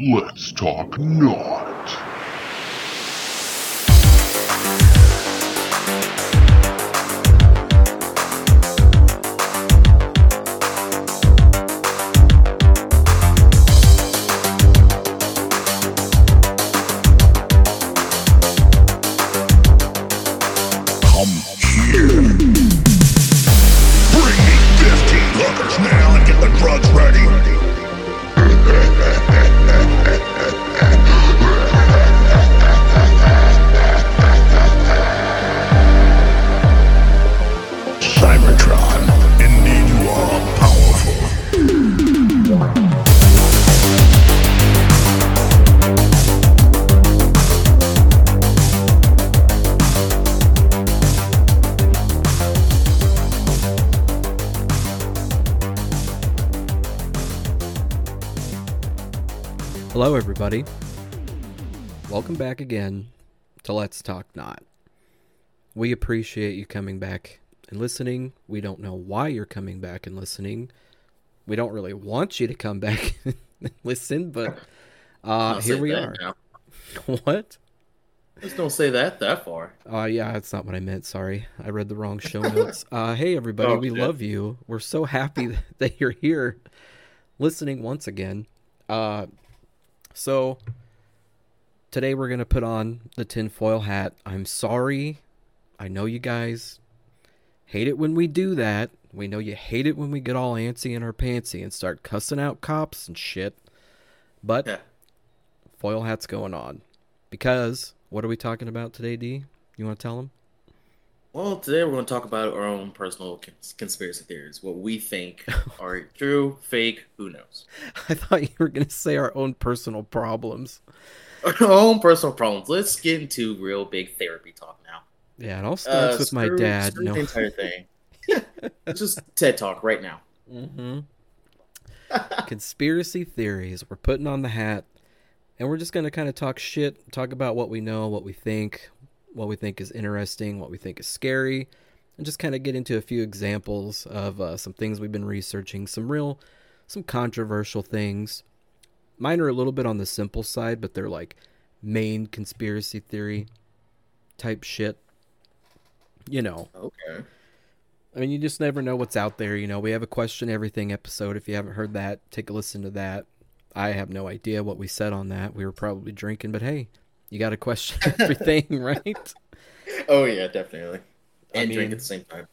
Let's talk naught. Everybody. Welcome back again to Let's Talk Naught. We appreciate you coming back and listening. We don't know why you're coming back and listening. We don't really want you to come back and listen, but uh, here we are. now. what? Just don't say that that far. Uh, yeah, that's not what I meant. Sorry. I read the wrong show notes. Uh, hey, everybody. Oh, we shit. love you. We're so happy that you're here listening once again. Uh, so, today we're going to put on the tinfoil hat. I'm sorry. I know you guys hate it when we do that. We know you hate it when we get all antsy in our pantsy and start cussing out cops and shit. But Yeah. foil hat's going on. Because, what are we talking about today, D? You want to tell them? Well, today we're going to talk about our own personal cons- conspiracy theories. What we think are true, fake, who knows? I thought you were going to say our own personal problems. Our own personal problems. Let's get into real big therapy talk now. Yeah, it all starts Uh, with my dad. screw No. the entire thing. It's just TED talk right now. hmm Conspiracy theories. We're putting on the hat, and we're just going to kind of talk shit, talk about what we know, what we think, what we think is interesting, what we think is scary, and just kind of get into a few examples of uh, some things we've been researching, some real, some controversial things. Mine are a little bit on the simple side, but they're like main conspiracy theory type shit. You know, Okay. I mean, you just never know what's out there. You know, we have a question everything episode. If you haven't heard that, take a listen to that. I have no idea what we said on that. We were probably drinking, but hey, you got to question everything, right? Oh, yeah, definitely. I And drink mean- at the same time.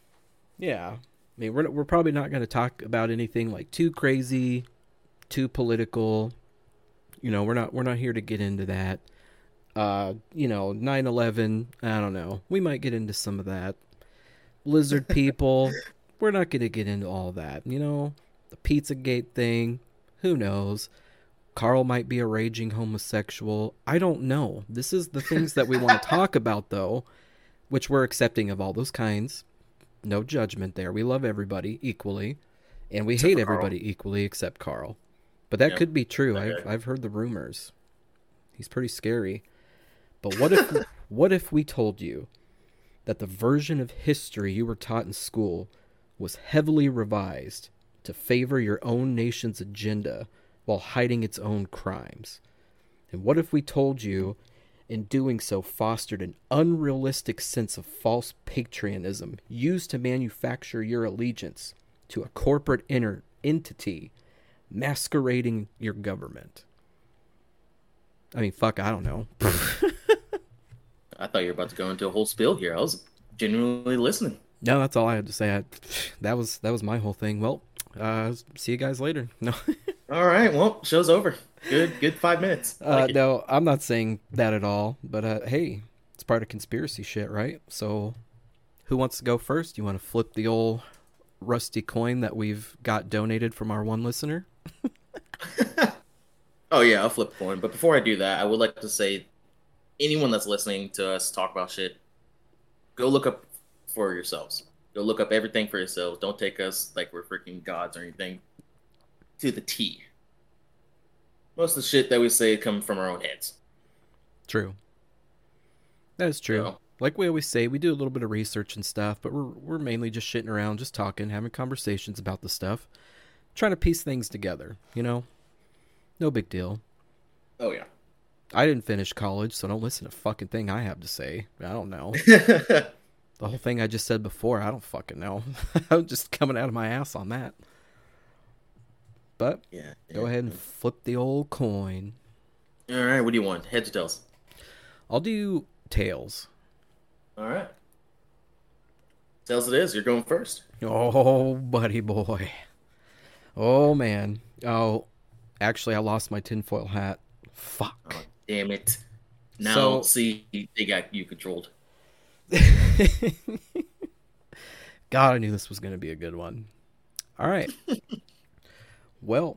Yeah. I mean, we're we're probably not going to talk about anything like too crazy, too political. You know, we're not we're not here to get into that. Uh, you know, 9/11, I don't know. We might get into some of that. Lizard people, we're not going to get into all that. You know, the Pizzagate thing, who knows? Carl might be a raging homosexual. I don't know. This is the things that we want to talk about though, which we're accepting of all those kinds no judgment there. We love everybody equally, and we Except hate Carl. everybody equally except Carl. But that Yeah, could be true. that I've. I've heard the rumors. He's pretty scary. But what if what if we told you that the version of history you were taught in school was heavily revised to favor your own nation's agenda while hiding its own crimes? And what if we told you in doing so fostered an unrealistic sense of false patriotism used to manufacture your allegiance to a corporate inner entity masquerading your government. I mean, fuck, I don't know. I thought you were about to go into a whole spill here. I was genuinely listening. no, that's all I had to say. I, that was that was my whole thing. Well, uh, see you guys later. No, All right, well, show's over. Good, good five minutes. uh, Like it. no, I'm not saying that at all. But uh, hey, it's part of conspiracy shit, right? So, who wants to go first? You want to flip the old rusty coin that we've got donated from our one listener? Oh yeah, I'll flip coin. But before I do that, I would like to say, anyone that's listening to us talk about shit, go look up for yourselves. Go look up everything for yourselves. Don't take us like we're freaking gods or anything. To the T. Most of the shit that we say come from our own heads. True. That is true. So- Like we always say, we do a little bit of research and stuff, but we're we're mainly just shitting around, just talking, having conversations about the stuff, trying to piece things together. You know, no big deal. Oh yeah. I didn't finish college, so don't listen to fucking thing I have to say. I don't know. the whole thing I just said before, I don't fucking know. I'm just coming out of my ass on that. But yeah. go yeah. ahead and flip the old coin. All right. What do you want? Heads or tails? I'll do tails. All right. Tails it is. You're going first. Oh, buddy boy. Oh man. Oh, actually, I lost my tinfoil hat. Fuck. Oh, damn it. Now, So- see, they got you controlled. God, I knew this was going to be a good one. All right. well,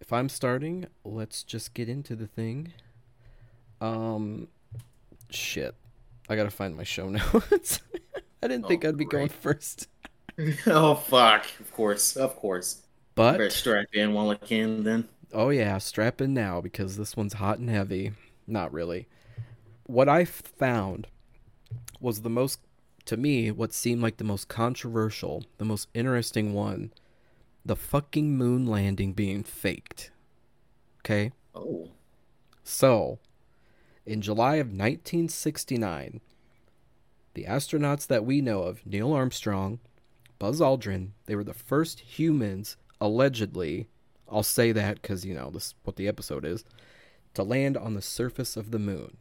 if I'm starting, let's just get into the thing. Um, shit. I got to find my show notes. I didn't think Oh, I'd be going first. oh, fuck. Of course. Of course. Better But, strap in while I can then. oh yeah, strap in now because this one's hot and heavy. Not really. What I found was the most, to me, what seemed like the most controversial, the most interesting one the fucking moon landing being faked. Okay? Oh. So, in July of 1969, the astronauts that we know of, Neil Armstrong, Buzz Aldrin, they were the first humans, allegedly, I'll say that because, you know, this is what the episode is, to land on the surface of the moon.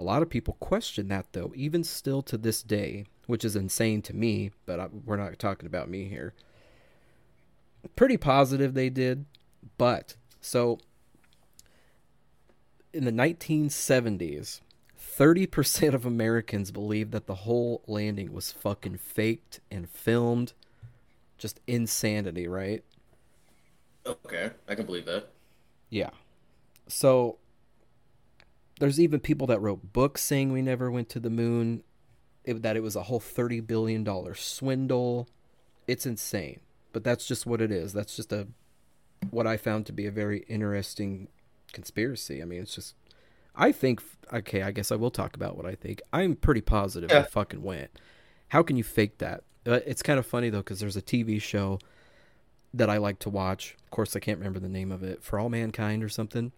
A lot of people question that, though, even still to this day, which is insane to me, but I, we're not talking about me here. Pretty positive they did, but so in the 1970s, 30% of Americans believed that the whole landing was fucking faked and filmed. Just insanity, right? Okay. I can believe that. Yeah. So there's even people that wrote books saying we never went to the moon, it, that it was a whole 30 billion dollar swindle. It's insane. But that's just what it is. That's just a what I found to be a very interesting conspiracy. I mean, it's just I think okay, I guess I will talk about what I think. I'm pretty positive Yeah. it fucking went. How can you fake that? Uh, It's kind of funny though cuz there's a TV show that I like to watch. Of course, I can't remember the name of it. For All Mankind or something.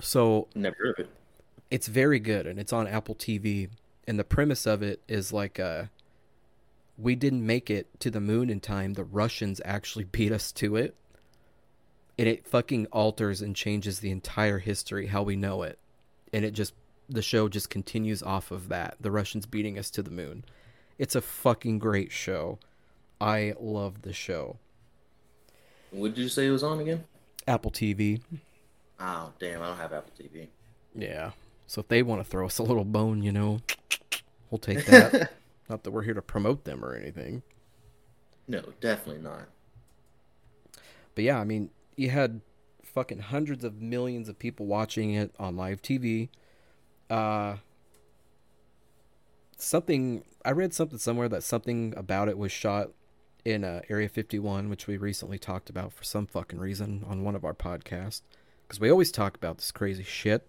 So Never heard of it. It's very good and it's on Apple TV. And the premise of it is like uh we didn't make it to the moon in time. The Russians actually beat us to it. And it fucking alters and changes the entire history how we know it. And it just the show just continues off of that. The Russians beating us to the moon. It's a fucking great show. I love the show. What did you say it was on again? Apple TV. Oh, damn. I don't have Apple TV. Yeah. So if they want to throw us a little bone, you know, we'll take that. Not that we're here to promote them or anything. No, definitely not. But yeah, I mean, you had fucking hundreds of millions of people watching it on live TV. Uh something I read something somewhere that something about it was shot in uh, Area 51, which we recently talked about for some fucking reason on one of our podcasts because we always talk about this crazy shit.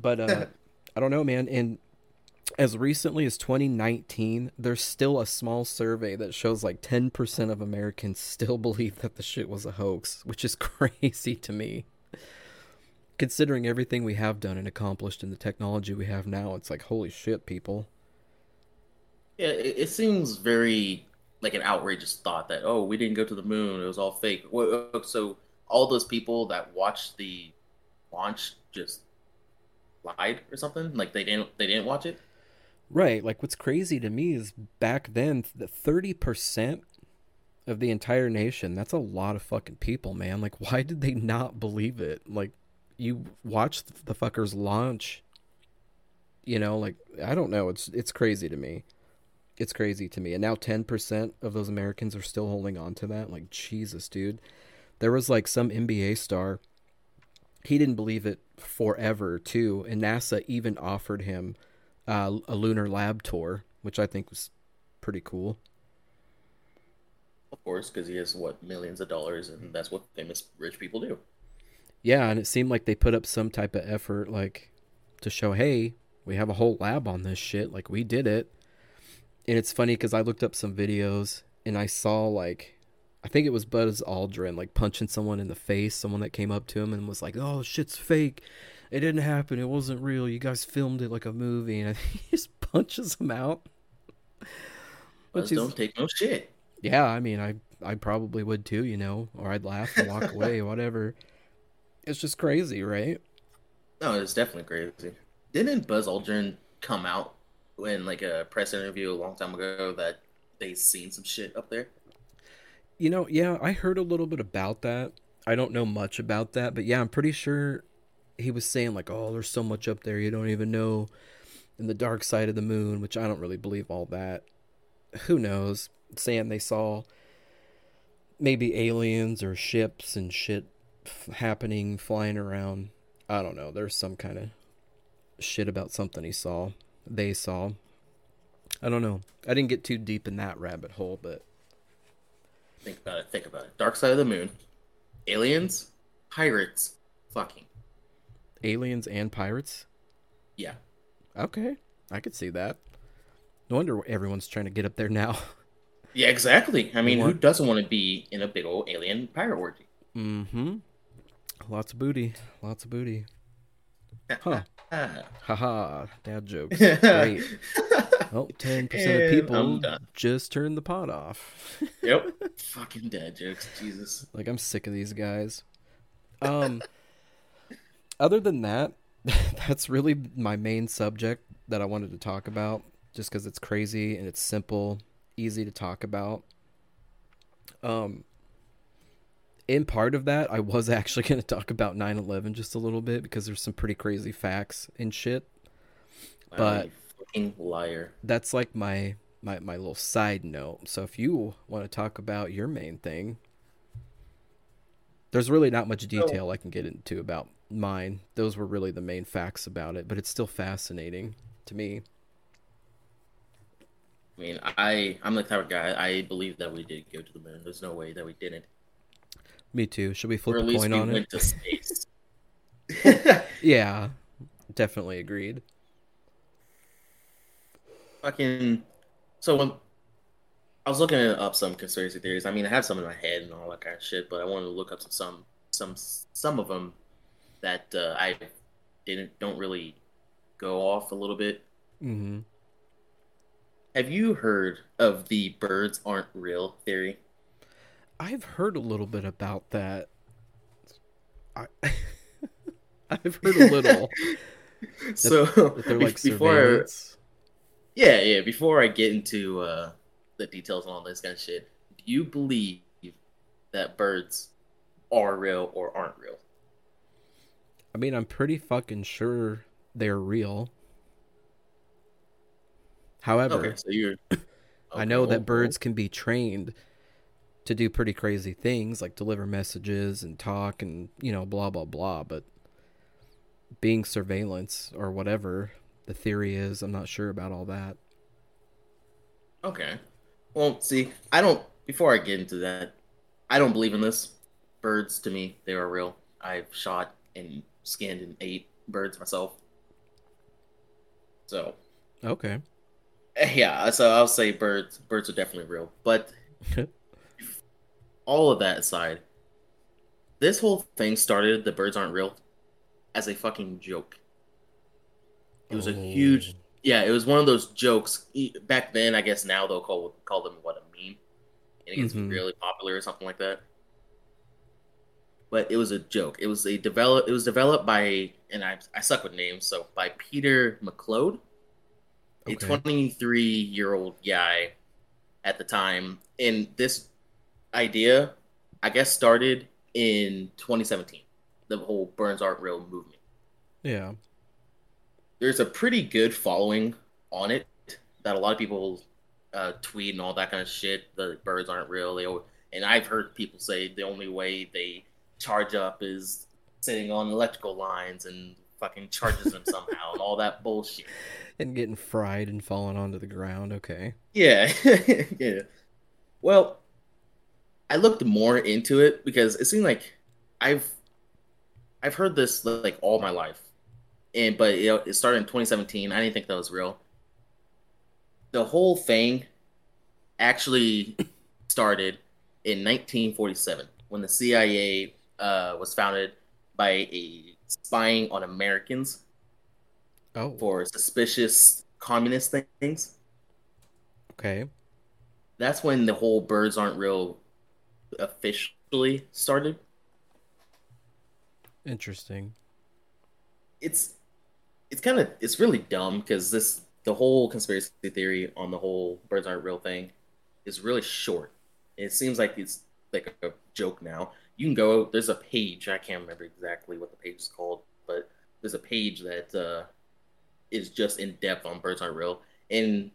But uh I don't know, man, and as recently as 2019, there's still a small survey that shows like 10% of Americans still believe that the shit was a hoax, which is crazy to me. Considering everything we have done and accomplished and the technology we have now, it's like, holy shit, people. Yeah, it, it seems very like an outrageous thought that oh, we didn't go to the moon; it was all fake. So all those people that watched the launch just lied or something? Like they didn't they didn't watch it? Right. Like, what's crazy to me is back then, the 30% of the entire nation, that's a lot of fucking people, man. Like, why did they not believe it? Like, you watched the fuckers launch, you know, like, I don't know. It's, it's crazy to me. It's crazy to me. And now 10% of those Americans are still holding on to that. Like, Jesus, dude. There was like some NBA star. He didn't believe it forever, too. And NASA even offered him uh, a lunar lab tour, which I think was pretty cool. Of course, because he has what millions of dollars, and that's what famous rich people do. Yeah, and it seemed like they put up some type of effort, like to show, hey, we have a whole lab on this shit. Like we did it. And it's funny because I looked up some videos and I saw like I think it was Buzz Aldrin like punching someone in the face, someone that came up to him and was like, "Oh, shit's fake. It didn't happen. It wasn't real. You guys filmed it like a movie." And he just punches him out. Buzz don't take no shit. Yeah, I mean, I I probably would too, you know, or I'd laugh and walk away, whatever. It's just crazy, right? No, it's definitely crazy. Didn't Buzz Aldrin come out in like a press interview a long time ago that they seen some shit up there? You know, yeah, I heard a little bit about that. I don't know much about that, but yeah, I'm pretty sure he was saying like, "Oh, there's so much up there you don't even know." In the dark side of the moon, which I don't really believe all that. Who knows? Saying they saw maybe aliens or ships and shit f- happening, flying around. I don't know. There's some kind of shit about something he saw. They saw. I don't know. I didn't get too deep in that rabbit hole, but Think about it. Think about it. Dark side of the moon, aliens, pirates, fucking aliens and pirates. yeah. Okay, I could see that. No wonder everyone's trying to get up there now. Yeah, exactly. I mean, who doesn't want to be in a big old alien pirate orgy? mm-hmm. Lots of booty. Lots of booty. Huh. Haha. Dad jokes. Great. Well, 10% of people just turned the pot off. yep. Fucking dad jokes. Jesus. like, I'm sick of these guys. Um, other than that, that's really my main subject that I wanted to talk about, just because it's crazy and it's simple, easy to talk about. Um, in part of that, I was actually going to talk about 9 11 just a little bit because there's some pretty crazy facts and shit. But- I'm a fucking liar. That's like my, my, my little side note. So if you want to talk about your main thing, there's really not much detail I can get into about mine. Those were really the main facts about it, but it's still fascinating to me. I mean, I I'm the type of guy I believe that we did go to the moon. There's no way that we didn't. Me too. Should we or flip at a least coin we on went it? to space. Yeah, definitely agreed. Fucking. So when I was looking up some conspiracy theories, I mean, I have some in my head and all that kind of shit, but I wanted to look up some some some of them that uh, I didn't don't really go off a little bit. Mm-hmm. Have you heard of the birds aren't real theory? I've heard a little bit about that. I, I've heard a little. so that they're like before. Yeah, yeah. Before I get into uh, the details and all this kind of shit, do you believe that birds are real or aren't real? I mean, I'm pretty fucking sure they're real. However, Okay, so you're. I know Okay, that birds can be trained to do pretty crazy things like deliver messages and talk and, you know, blah, blah, blah. But being surveillance or whatever the theory is, I'm not sure about all that. Okay. Well, see, I don't. Before I get into that, I don't believe in this. Birds, to me, they are real. I've shot and skinned and ate birds myself. So, Okay. yeah, so I'll say birds. Birds are definitely real. But all of that aside, this whole thing started. The birds aren't real, as a fucking joke. It was a huge Oh. yeah, it was one of those jokes back then. I guess now they'll call call them what a meme, and it gets Mhm. really popular or something like that. But it was a joke. It was a develop. It was developed by, and I I suck with names, so by Peter McLeod, a 23 year old guy at the time, and this idea, I guess, started in 2017. The whole Birds Aren't Real movement Yeah. There's a pretty good following on it that a lot of people uh, tweet and all that kind of shit. The birds aren't real. They and I've heard people say the only way they charge up is sitting on electrical lines and fucking charges them somehow and all that bullshit. And getting fried and falling onto the ground. Okay. Yeah, yeah. Well, I looked more into it because it seemed like I've I've heard this like all my life, and but know, it started in 2017. I didn't think that was real. The whole thing actually started in 1947 when the CIA uh, was founded by a spying on Americans Oh, for suspicious communist things. okay. That's when the whole birds aren't real officially started. Interesting. It's it's kind of it's really dumb because this the whole conspiracy theory on the whole birds aren't real thing is really short. It seems like it's like a joke now. You can go there's a page I can't remember exactly what the page is called, but there's a page that uh, is just in depth on birds aren't real, and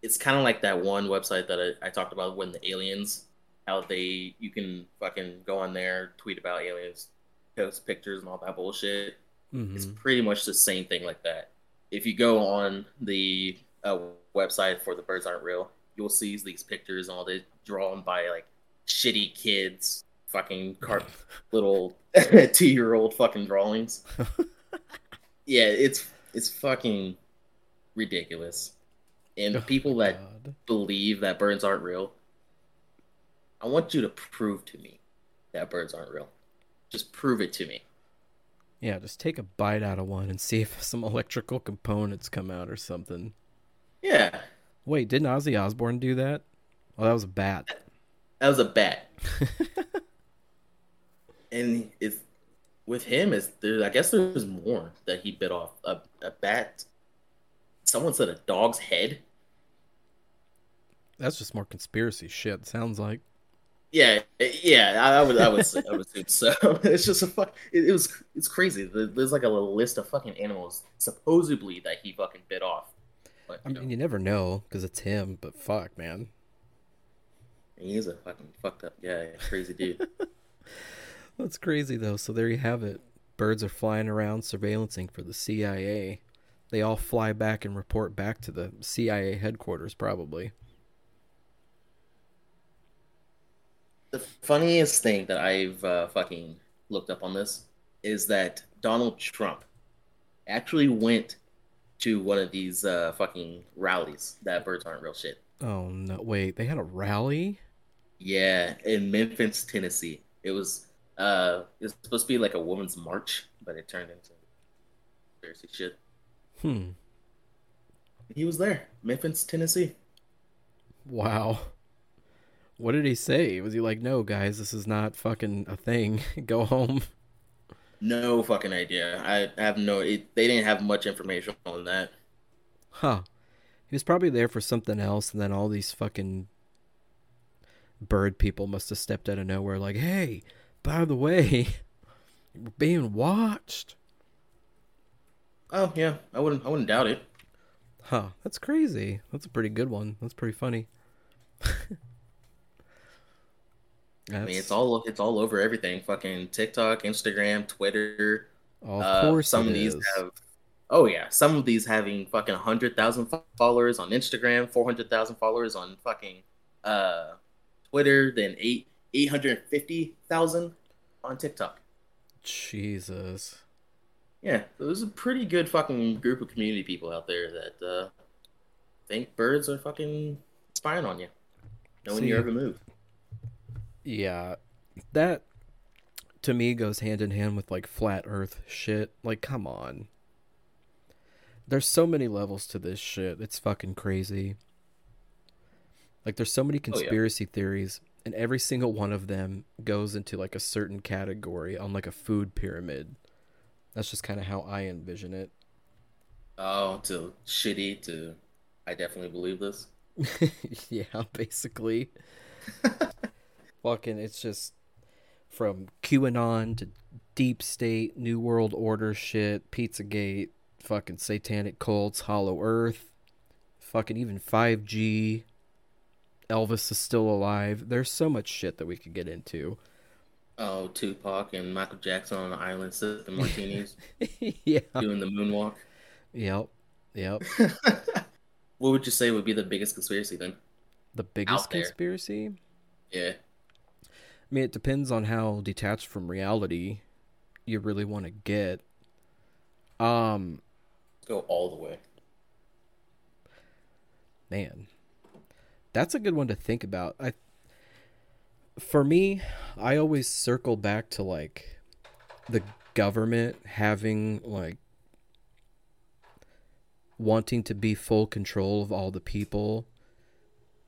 it's kind of like that one website that I, I talked about when the aliens how they you can fucking go on there tweet about aliens post pictures and all that bullshit hmm it's pretty much the same thing like that. If you go on the uh, website for the birds aren't real, you'll see these pictures and all they drawn by like shitty kids, fucking car- little two year old fucking drawings. yeah, it's it's fucking ridiculous. And Oh people that God. believe that birds aren't real, I want you to prove to me that birds aren't real. Just prove it to me. Yeah, just take a bite out of one and see if some electrical components come out or something. Yeah, Wait, didn't Ozzy Osbourne do that? Oh, that was a bat. that was a bat. and it's with him is there i guess there's more that he bit off a, a bat someone said a dog's head That's just more conspiracy shit. Sounds like. Yeah yeah i, I would i would say, i would assume so it's just a fuck it, it was it's crazy there's like a list of fucking animals supposedly that he fucking bit off but I you mean, know, you never know because it's him, but fuck, man. he is a fucking fucked up guy crazy dude That's crazy though. So there you have it. Birds are flying around surveillancing for the CIA. They all fly back and report back to the CIA headquarters, probably. The funniest thing that I've uh, fucking looked up on this is that Donald Trump actually went to one of these uh, fucking rallies that birds aren't real shit. Oh no! Wait, they had a rally. Yeah, in Memphis, Tennessee. It was uh, it was supposed to be like a woman's march, but it turned into conspiracy shit. Hmm. He was there, Memphis, Tennessee. Wow. What did he say? Was he like, "No, guys, this is not fucking a thing. Go home." No fucking idea. I have no. It, they didn't have much information on that. Huh. He was probably there for something else, and then all these fucking bird people must have stepped out of nowhere, like, "Hey, by the way, we're being watched." Oh yeah, I wouldn't. I wouldn't doubt it. Huh. That's crazy. That's a pretty good one. That's pretty funny. I mean, it's all it's all over everything. Fucking TikTok, Instagram, Twitter. Oh, of uh, course some it of these is. have. Oh yeah, some of these having fucking hundred thousand followers on Instagram, four hundred thousand followers on fucking uh, Twitter, then eight eight hundred fifty thousand on TikTok. Jesus. Yeah, so there's a pretty good fucking group of community people out there that uh, think birds are fucking spying on you, knowing See, your every move. Yeah, that to me goes hand in hand with like flat Earth shit. Like, come on. There's so many levels to this shit. It's fucking crazy. Like, there's so many Oh, yeah. conspiracy theories, and every single one of them goes into like a certain category on like a food pyramid. That's just kind of how I envision it. Oh, to shitty to, I definitely believe this. yeah, basically. Fucking, it's just from QAnon to deep state, New World Order shit, Pizzagate, fucking satanic cults, Hollow Earth, fucking even 5G. Elvis is still alive. There's so much shit that we could get into. Oh, Tupac and Michael Jackson on the island sipping martinis, yeah. doing the moonwalk. Yep. Yep. what would you say would be the biggest conspiracy then? The biggest Out there. conspiracy? Yeah. I mean, it depends on how detached from reality you really want to get. Um, Go all the way. man, that's a good one to think about. I for me, I always circle back to like the government having like wanting to be full control of all the people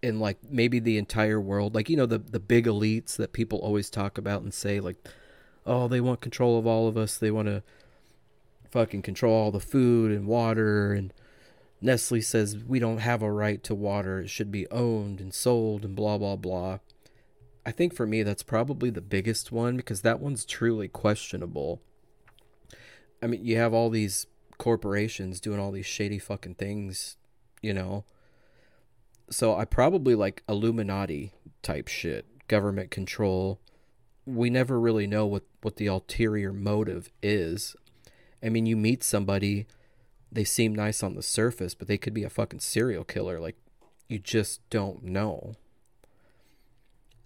in like maybe the entire world like you know the the big elites that people always talk about and say like oh they want control of all of us. They want to fucking control all the food and water. And Nestle says we don't have a right to water. It should be owned and sold and blah blah blah. I think for me that's probably the biggest one because that one's truly questionable. I mean you have all these corporations doing all these shady fucking things you know so I probably like Illuminati type shit, government control. We never really know what what the ulterior motive is. I mean, you meet somebody, they seem nice on the surface, but they could be a fucking serial killer. Like you just don't know.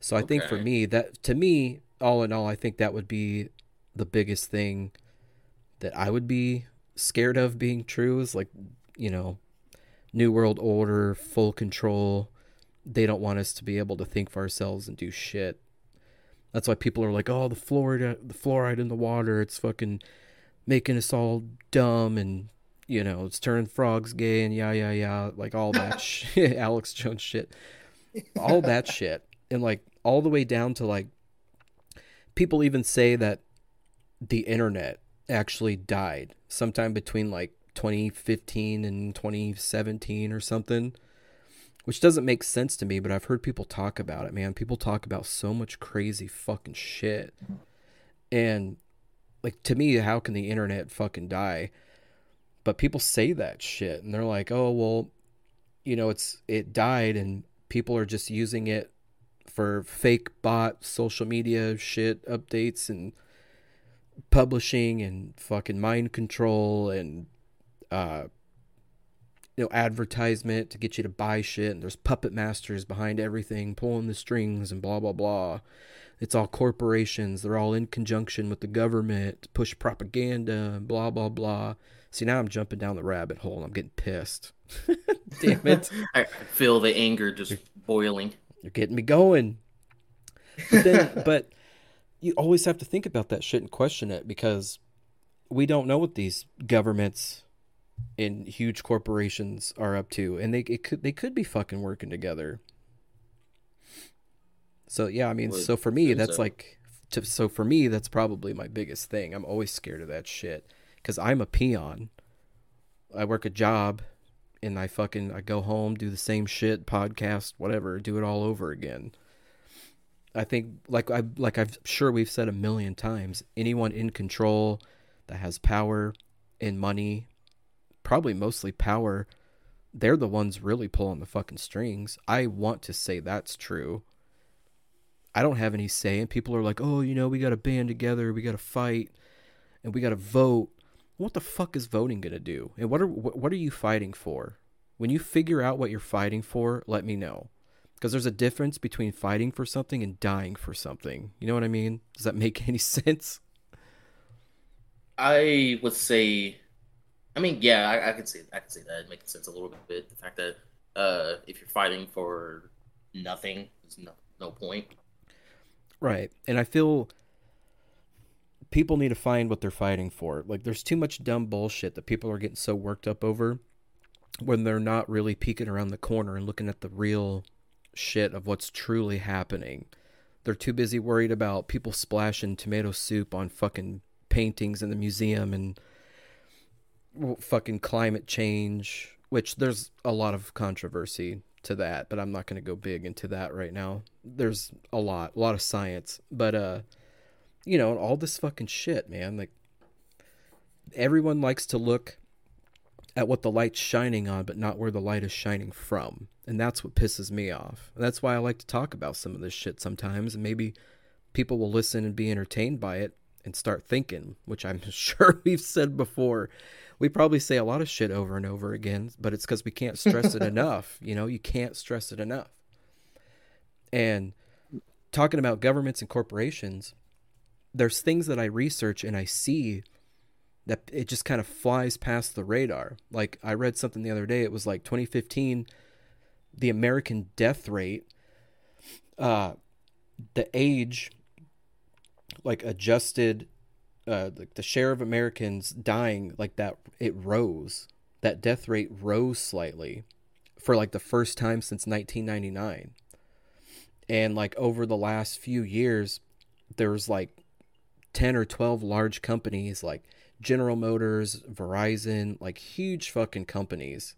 So I think for me that to me, all in all, I think that would be the biggest thing that I would be scared of being true is like, you know, New World Order, full control. They don't want us to be able to think for ourselves and do shit. That's why people are like, "Oh, the fluoride, the fluoride in the water, it's fucking making us all dumb and you know, it's turning frogs gay and yeah, yeah, yeah, like all that shit, Alex Jones shit, all that shit, and like all the way down to like people even say that the internet actually died sometime between like 2015 and 2017 or something which doesn't make sense to me but i've heard people talk about it man. People talk about so much crazy fucking shit. And like to me how can the internet fucking die? But people say that shit and they're like oh well you know it's it died and people are just using it for fake bot social media shit updates and publishing and fucking mind control and uh you know advertisement to get you to buy shit and there's puppet masters behind everything pulling the strings and blah blah blah. It's all corporations. They're all in conjunction with the government to push propaganda and blah blah blah. See now i'm jumping down the rabbit hole and i'm getting pissed. Damn it. I feel the anger just boiling. you're getting me going. But then, but you always have to think about that shit and question it because we don't know what these governments and huge corporations are up to, and they it could they could be fucking working together. So yeah, I mean, Would so for me, that's so. like, to, so for me, that's probably my biggest thing. I'm always scared of that shit because I'm a peon. I work a job, and I fucking I go home, do the same shit, podcast, whatever, do it all over again. I think like I like I'm sure we've said a million times, anyone in control that has power and money, probably mostly power, they're the ones really pulling the fucking strings. I want to say that's true. I don't have any say, and people are like, "Oh, you know, we got to band together, we got to fight, and we got to vote." What the fuck is voting gonna do? And what are what what are you fighting for? When you figure out what you're fighting for, let me know, because there's a difference between fighting for something and dying for something. You know what I mean? Does that make any sense? I would say, I mean, yeah, I, I could say I could say that makes sense a little bit. The fact that uh, if you're fighting for nothing, there's no no point. Right. And I feel people need to find what they're fighting for. Like there's too much dumb bullshit that people are getting so worked up over when they're not really peeking around the corner and looking at the real shit of what's truly happening. They're too busy worried about people splashing tomato soup on fucking paintings in the museum and fucking climate change, which there's a lot of controversy to that, but I'm not going to go big into that right now. There's a lot, a lot of science, but uh you know, all this fucking shit, man. Like everyone likes to look at what the light's shining on, but not where the light is shining from. And that's what pisses me off. And that's why I like to talk about some of this shit sometimes. And maybe people will listen and be entertained by it and start thinking, which I'm sure we've said before. We probably say a lot of shit over and over again, but it's because we can't stress it enough. You know, you can't stress it enough. And talking about governments and corporations, there's things that I research and I see that it just kind of flies past the radar. Like I read something the other day, it was like 2015 the American death rate uh the age like adjusted uh like the share of Americans dying like that it rose. That death rate rose slightly for like the first time since 1999. And like over the last few years there's like 10 or 12 large companies like General Motors, Verizon, like huge fucking companies.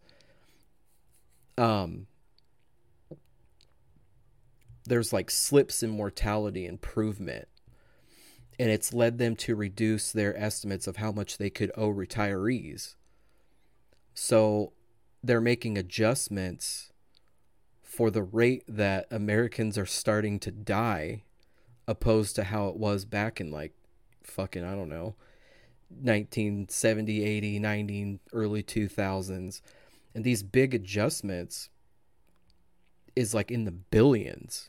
Um there's like slips in mortality improvement and it's led them to reduce their estimates of how much they could owe retirees. So they're making adjustments for the rate that Americans are starting to die opposed to how it was back in like fucking I don't know 1970, 80, 90, early 2000s. And these big adjustments is like in the billions.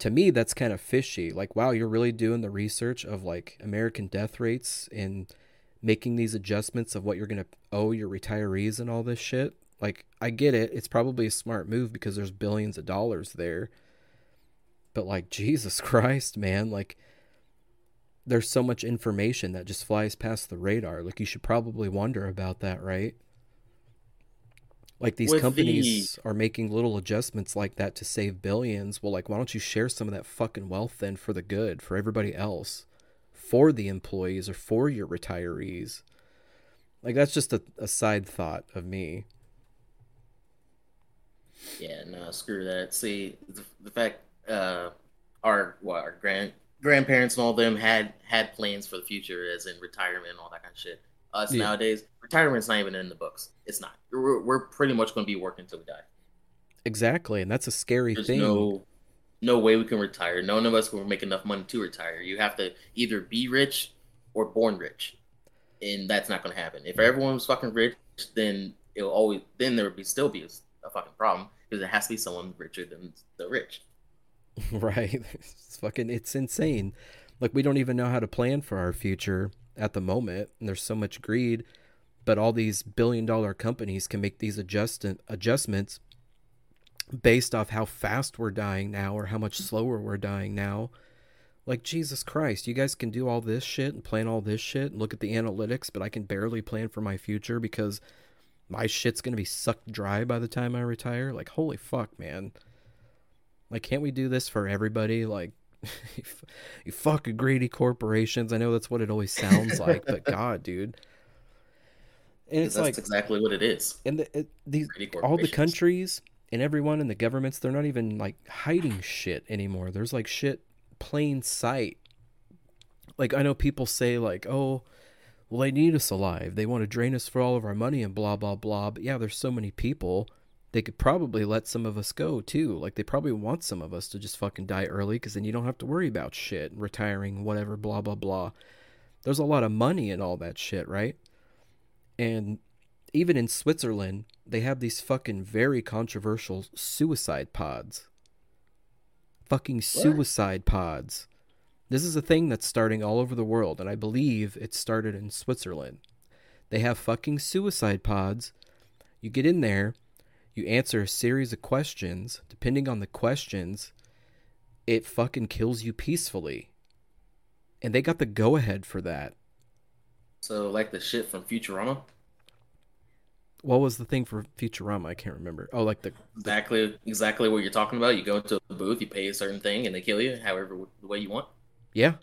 To me, that's kind of fishy. Like, wow, you're really doing the research of like American death rates and making these adjustments of what you're going to owe your retirees and all this shit. Like, I get it. It's probably a smart move because there's billions of dollars there. But, like, Jesus Christ, man. Like, there's so much information that just flies past the radar. Like, you should probably wonder about that, right? Like these With companies are making little adjustments like that to save billions. Well, like why don't you share some of that fucking wealth then for the good, for everybody else, for the employees or for your retirees? Like that's just a, a side thought of me. Yeah, no, screw that. See, the, the fact uh, our what our grand grandparents and all them had had plans for the future, as in retirement and all that kind of shit. Us Yeah. nowadays, retirement's not even in the books. It's not. We're, we're pretty much going to be working until we die. Exactly, and that's a scary There's thing. no no way we can retire. None of us will make enough money to retire. You have to either be rich or born rich, and that's not going to happen. If everyone was fucking rich, then it'll always then there would be still be a, a fucking problem because it has to be someone richer than the rich. right? It's fucking it's insane. Like we don't even know how to plan for our future at the moment, and there's so much greed. But all these billion dollar companies can make these adjust adjustments based off how fast we're dying now or how much slower we're dying now. Like Jesus Christ, you guys can do all this shit and plan all this shit and look at the analytics, but I can barely plan for my future because my shit's gonna be sucked dry by the time I retire. Like holy fuck, man. Like, can't we do this for everybody? Like, you, f- you fucking greedy corporations. I know that's what it always sounds like, but God, dude. And it's that's like, exactly what it is. and the, it, these all the countries and everyone in the governments, they're not even like hiding shit anymore. There's like shit plain sight. Like I know people say like, oh, well they need us alive. They want to drain us for all of our money and blah blah blah. But yeah, there's so many people. They could probably let some of us go too. Like they probably want some of us to just fucking die early because then you don't have to worry about shit, retiring, whatever, blah blah blah. There's a lot of money in all that shit, right? And even in Switzerland, they have these fucking very controversial suicide pods. Fucking suicide pods. This is a thing that's starting all over the world, and I believe it started in Switzerland. They have fucking suicide pods. You get in there, you answer a series of questions. Depending on the questions, it fucking kills you peacefully. And they got the go ahead for that. So like the shit from Futurama, What was the thing for Futurama? I can't remember. Oh, like the exactly exactly what you're talking about. You go into a booth, you pay a certain thing, and they kill you however the way you want. Yeah.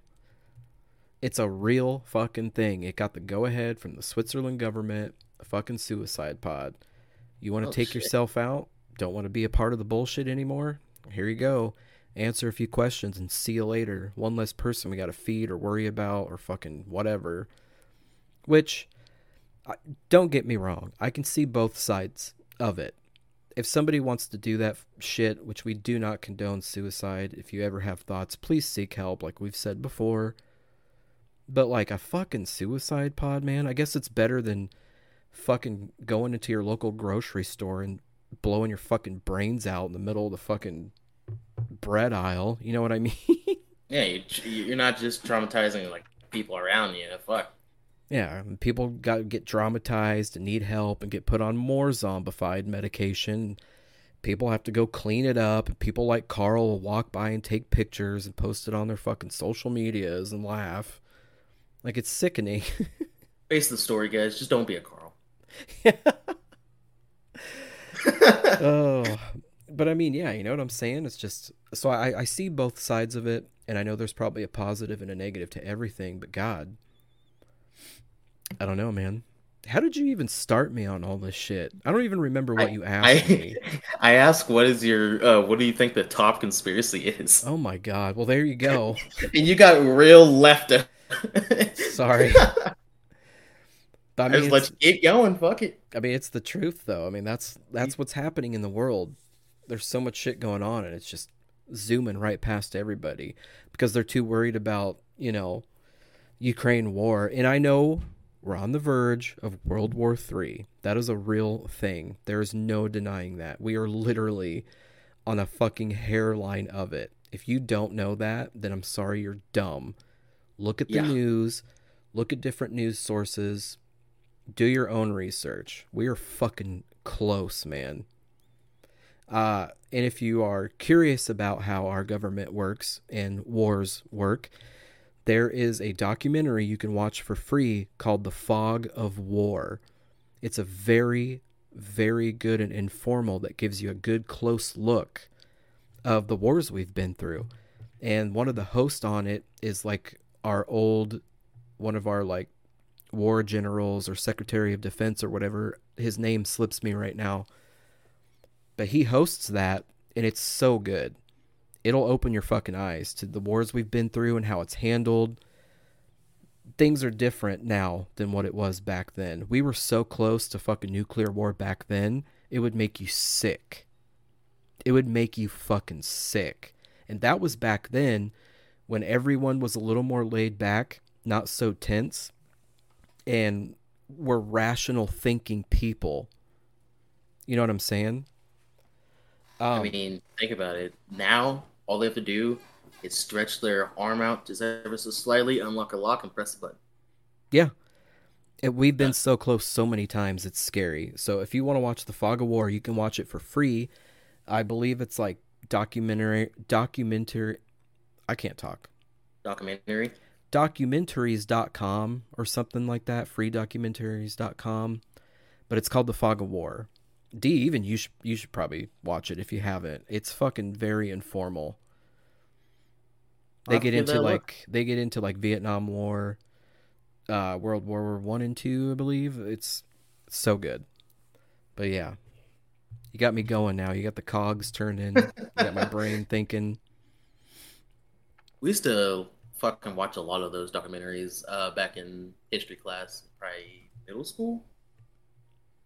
It's a real fucking thing. It got the go ahead from the Switzerland government, a fucking suicide pod. You want to Oh, take shit. yourself out? Don't want to be a part of the bullshit anymore? Here you go. Answer a few questions and see you later. One less person we got to feed or worry about or fucking whatever. Which, don't get me wrong, I can see both sides of it. If somebody wants to do that shit, which we do not condone suicide, if you ever have thoughts, please seek help, like we've said before. But like a fucking suicide pod, man, I guess it's better than fucking going into your local grocery store and blowing your fucking brains out in the middle of the fucking bread aisle. You know what I mean? Yeah, you, you're not just traumatizing like people around you. Fuck. Yeah, people got get traumatized and need help and get put on more zombified medication. people have to go clean it up people like Carl will walk by and take pictures and post it on their fucking social medias and laugh. Like it's sickening. Face the story, guys. Just don't be a Carl. oh, but I mean, yeah, you know what I'm saying? It's just so I, I see both sides of it, and I know there's probably a positive and a negative to everything, but God, I don't know, man. How did you even start me on all this shit? I don't even remember what I- you asked I, me. I ask, what is your, uh, what do you think the top conspiracy is? Oh my God. Well, there you go. And you got real left. Sorry. I mean, let it's, you keep going. Fuck it. I mean, it's the truth, though. I mean, that's that's what's happening in the world. There's so much shit going on, and it's just zooming right past everybody because they're too worried about, you know, Ukraine war. And I know we're on the verge of World War Three. That is a real thing. There is no denying that. We are literally on a fucking hairline of it. If you don't know that, then I'm sorry you're dumb. Look at the Yeah. news, look at different news sources, do your own research. We are fucking close, man. Uh, and if you are curious about how our government works and wars work, there is a documentary you can watch for free called The Fog of War. It's a very, very good and informal that gives you a good close look of the wars we've been through. And one of the hosts on it is like our old, one of our like war generals or secretary of defense or whatever his name slips me right now. But he hosts that and it's so good. It'll open your fucking eyes to the wars we've been through and how it's handled. Things are different now than what it was back then. We were so close to fucking nuclear war back then it would make you sick. It would make you fucking sick. And that was back then when everyone was a little more laid back not so tense and we're rational thinking people. You know what I'm saying? Um, I mean, think about it. Now, all they have to do is stretch their arm out just ever so slightly, unlock a lock, and press the button. yeah. And we've been Yeah. so close so many times, it's scary. So if you want to watch The Fog of War, you can watch it for free. I believe it's like documentary, documentary. I can't talk. Documentary. documentaries.com or something like that, freedocumentaries.com. But it's called The Fog of War. D, even you should you should probably watch it if you haven't. It's fucking very informal. They get into like they get into like Vietnam War, uh, World War One and Two, I believe. It's so good. But yeah. You got me going now. You got the cogs turning. you got my brain thinking. We used to fucking watch a lot of those documentaries uh, back in history class, probably middle school.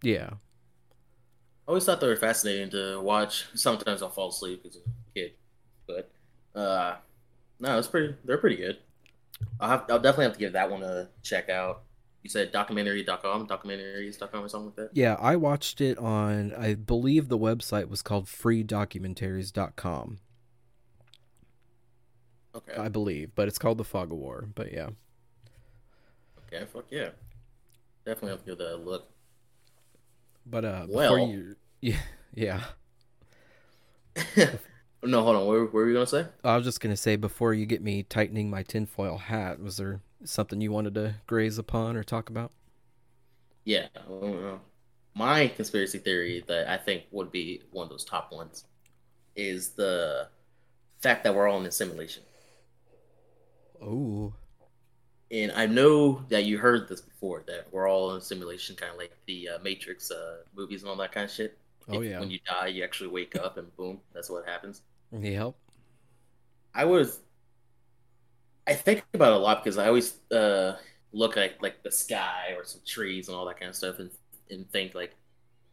Yeah. I always thought they were fascinating to watch. Sometimes I'll fall asleep because I'm a kid, but uh, no, it's pretty. They're pretty good. I'll have. I'll definitely have to give that one a check out. You said documentary.com, documentaries.com, or something like that. Yeah, I watched it on, I believe the website was called freedocumentaries.com. Okay. I believe, but it's called The Fog of War. But yeah. Okay. Fuck yeah. Definitely have to give that a look. But uh, before Well- you. Yeah. Yeah. no, hold on. What, what were you gonna say? I was just going to say, before you get me tightening my tinfoil hat, was there something you wanted to graze upon or talk about? Yeah. My conspiracy theory that I think would be one of those top ones is the fact that we're all in a simulation. Oh. And I know that you heard this before that we're all in a simulation, kind of like the uh, Matrix uh, movies and all that kind of shit. Oh, If- yeah. When you die, you actually wake up and boom, that's what happens. Yep. I was, I think about it a lot because I always uh, look at like the sky or some trees and all that kind of stuff and and think like,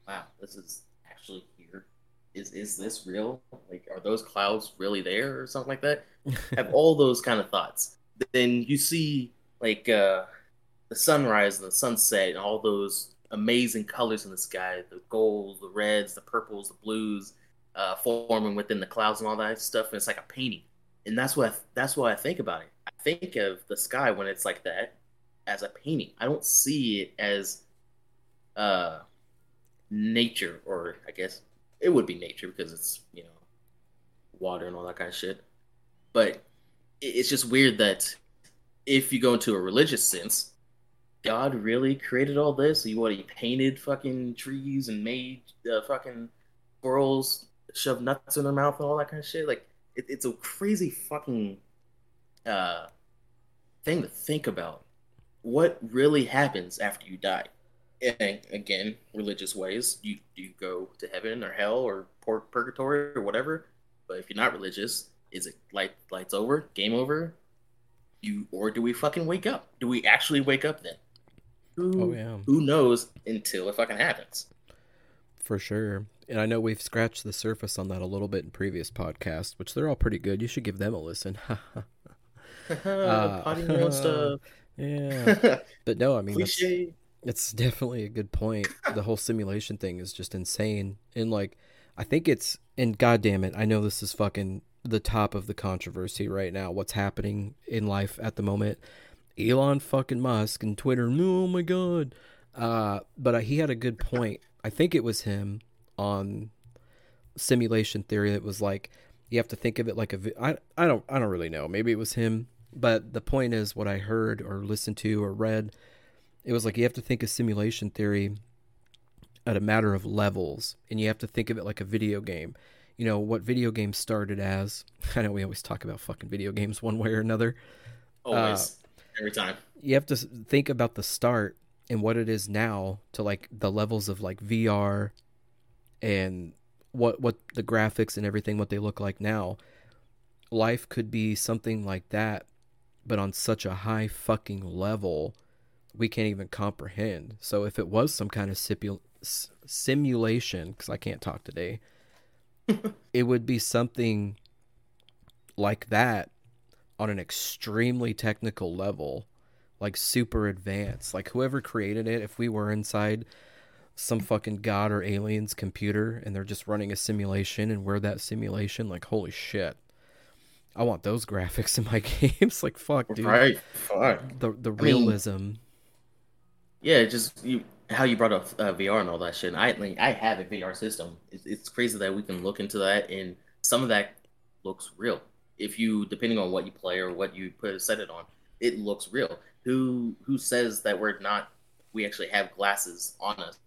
wow, this is actually here. Is is this real? Like, are those clouds really there or something like that? have all those kind of thoughts. Then you see like uh, the sunrise and the sunset and all those amazing colors in the sky the gold, the reds, the purples, the blues uh, forming within the clouds and all that stuff. And it's like a painting. And that's what I, that's what I think about it. I think of the sky when it's like that as a painting. I don't see it as uh, nature or I guess it would be nature because it's you know water and all that kind of shit. But it's just weird that if you go into a religious sense, God really created all this. He what he painted fucking trees and made uh, fucking squirrels shove nuts in their mouth and all that kind of shit. Like it, it's a crazy fucking uh thing to think about. What really happens after you die? And again, religious ways, you you go to heaven or hell or pur- purgatory or whatever. But if you're not religious, is it light lights over, game over? You or do we fucking wake up? Do we actually wake up then? Who, Oh yeah, who knows until it fucking happens? for sure. And I know we've scratched the surface on that a little bit in previous podcasts, which they're all pretty good. You should give them a listen. Uh, Potty your own stuff. yeah, but no, I mean that's, Cliche. it's definitely a good point. The whole simulation thing is just insane, and like I think it's and goddamn it, I know this is fucking the top of the controversy right now. What's happening in life at the moment? Elon fucking Musk and Twitter. Oh my god. Uh, but uh, he had a good point. I think it was him on simulation theory. It was like you have to think of it like a. vi- I I don't I don't really know. Maybe it was him. But the point is, what I heard or listened to or read, it was like you have to think of simulation theory at a matter of levels, and you have to think of it like a video game. You know what video games started as. I know we always talk about fucking video games one way or another uh, Always. Every time. you have to think about the start and what it is now to like the levels of like VR and what what the graphics and everything what they look like now. Life could be something like that, but on such a high fucking level we can't even comprehend. So if it was some kind of sipu- simulation, because I can't talk today, it would be something like that on an extremely technical level, like super advanced. Like whoever created it, if we were inside some fucking god or alien's computer and they're just running a simulation and we're that simulation, like holy shit. I want those graphics in my games. like fuck, dude. Right. Fuck. The the I mean- realism. Yeah, just you, how you brought up uh, VR and all that shit. I like, I have a VR system. It's, it's crazy that we can look into that, and some of that looks real. If you, depending on what you play or what you put set it on, it looks real. Who who says that we're not? We actually have glasses on us,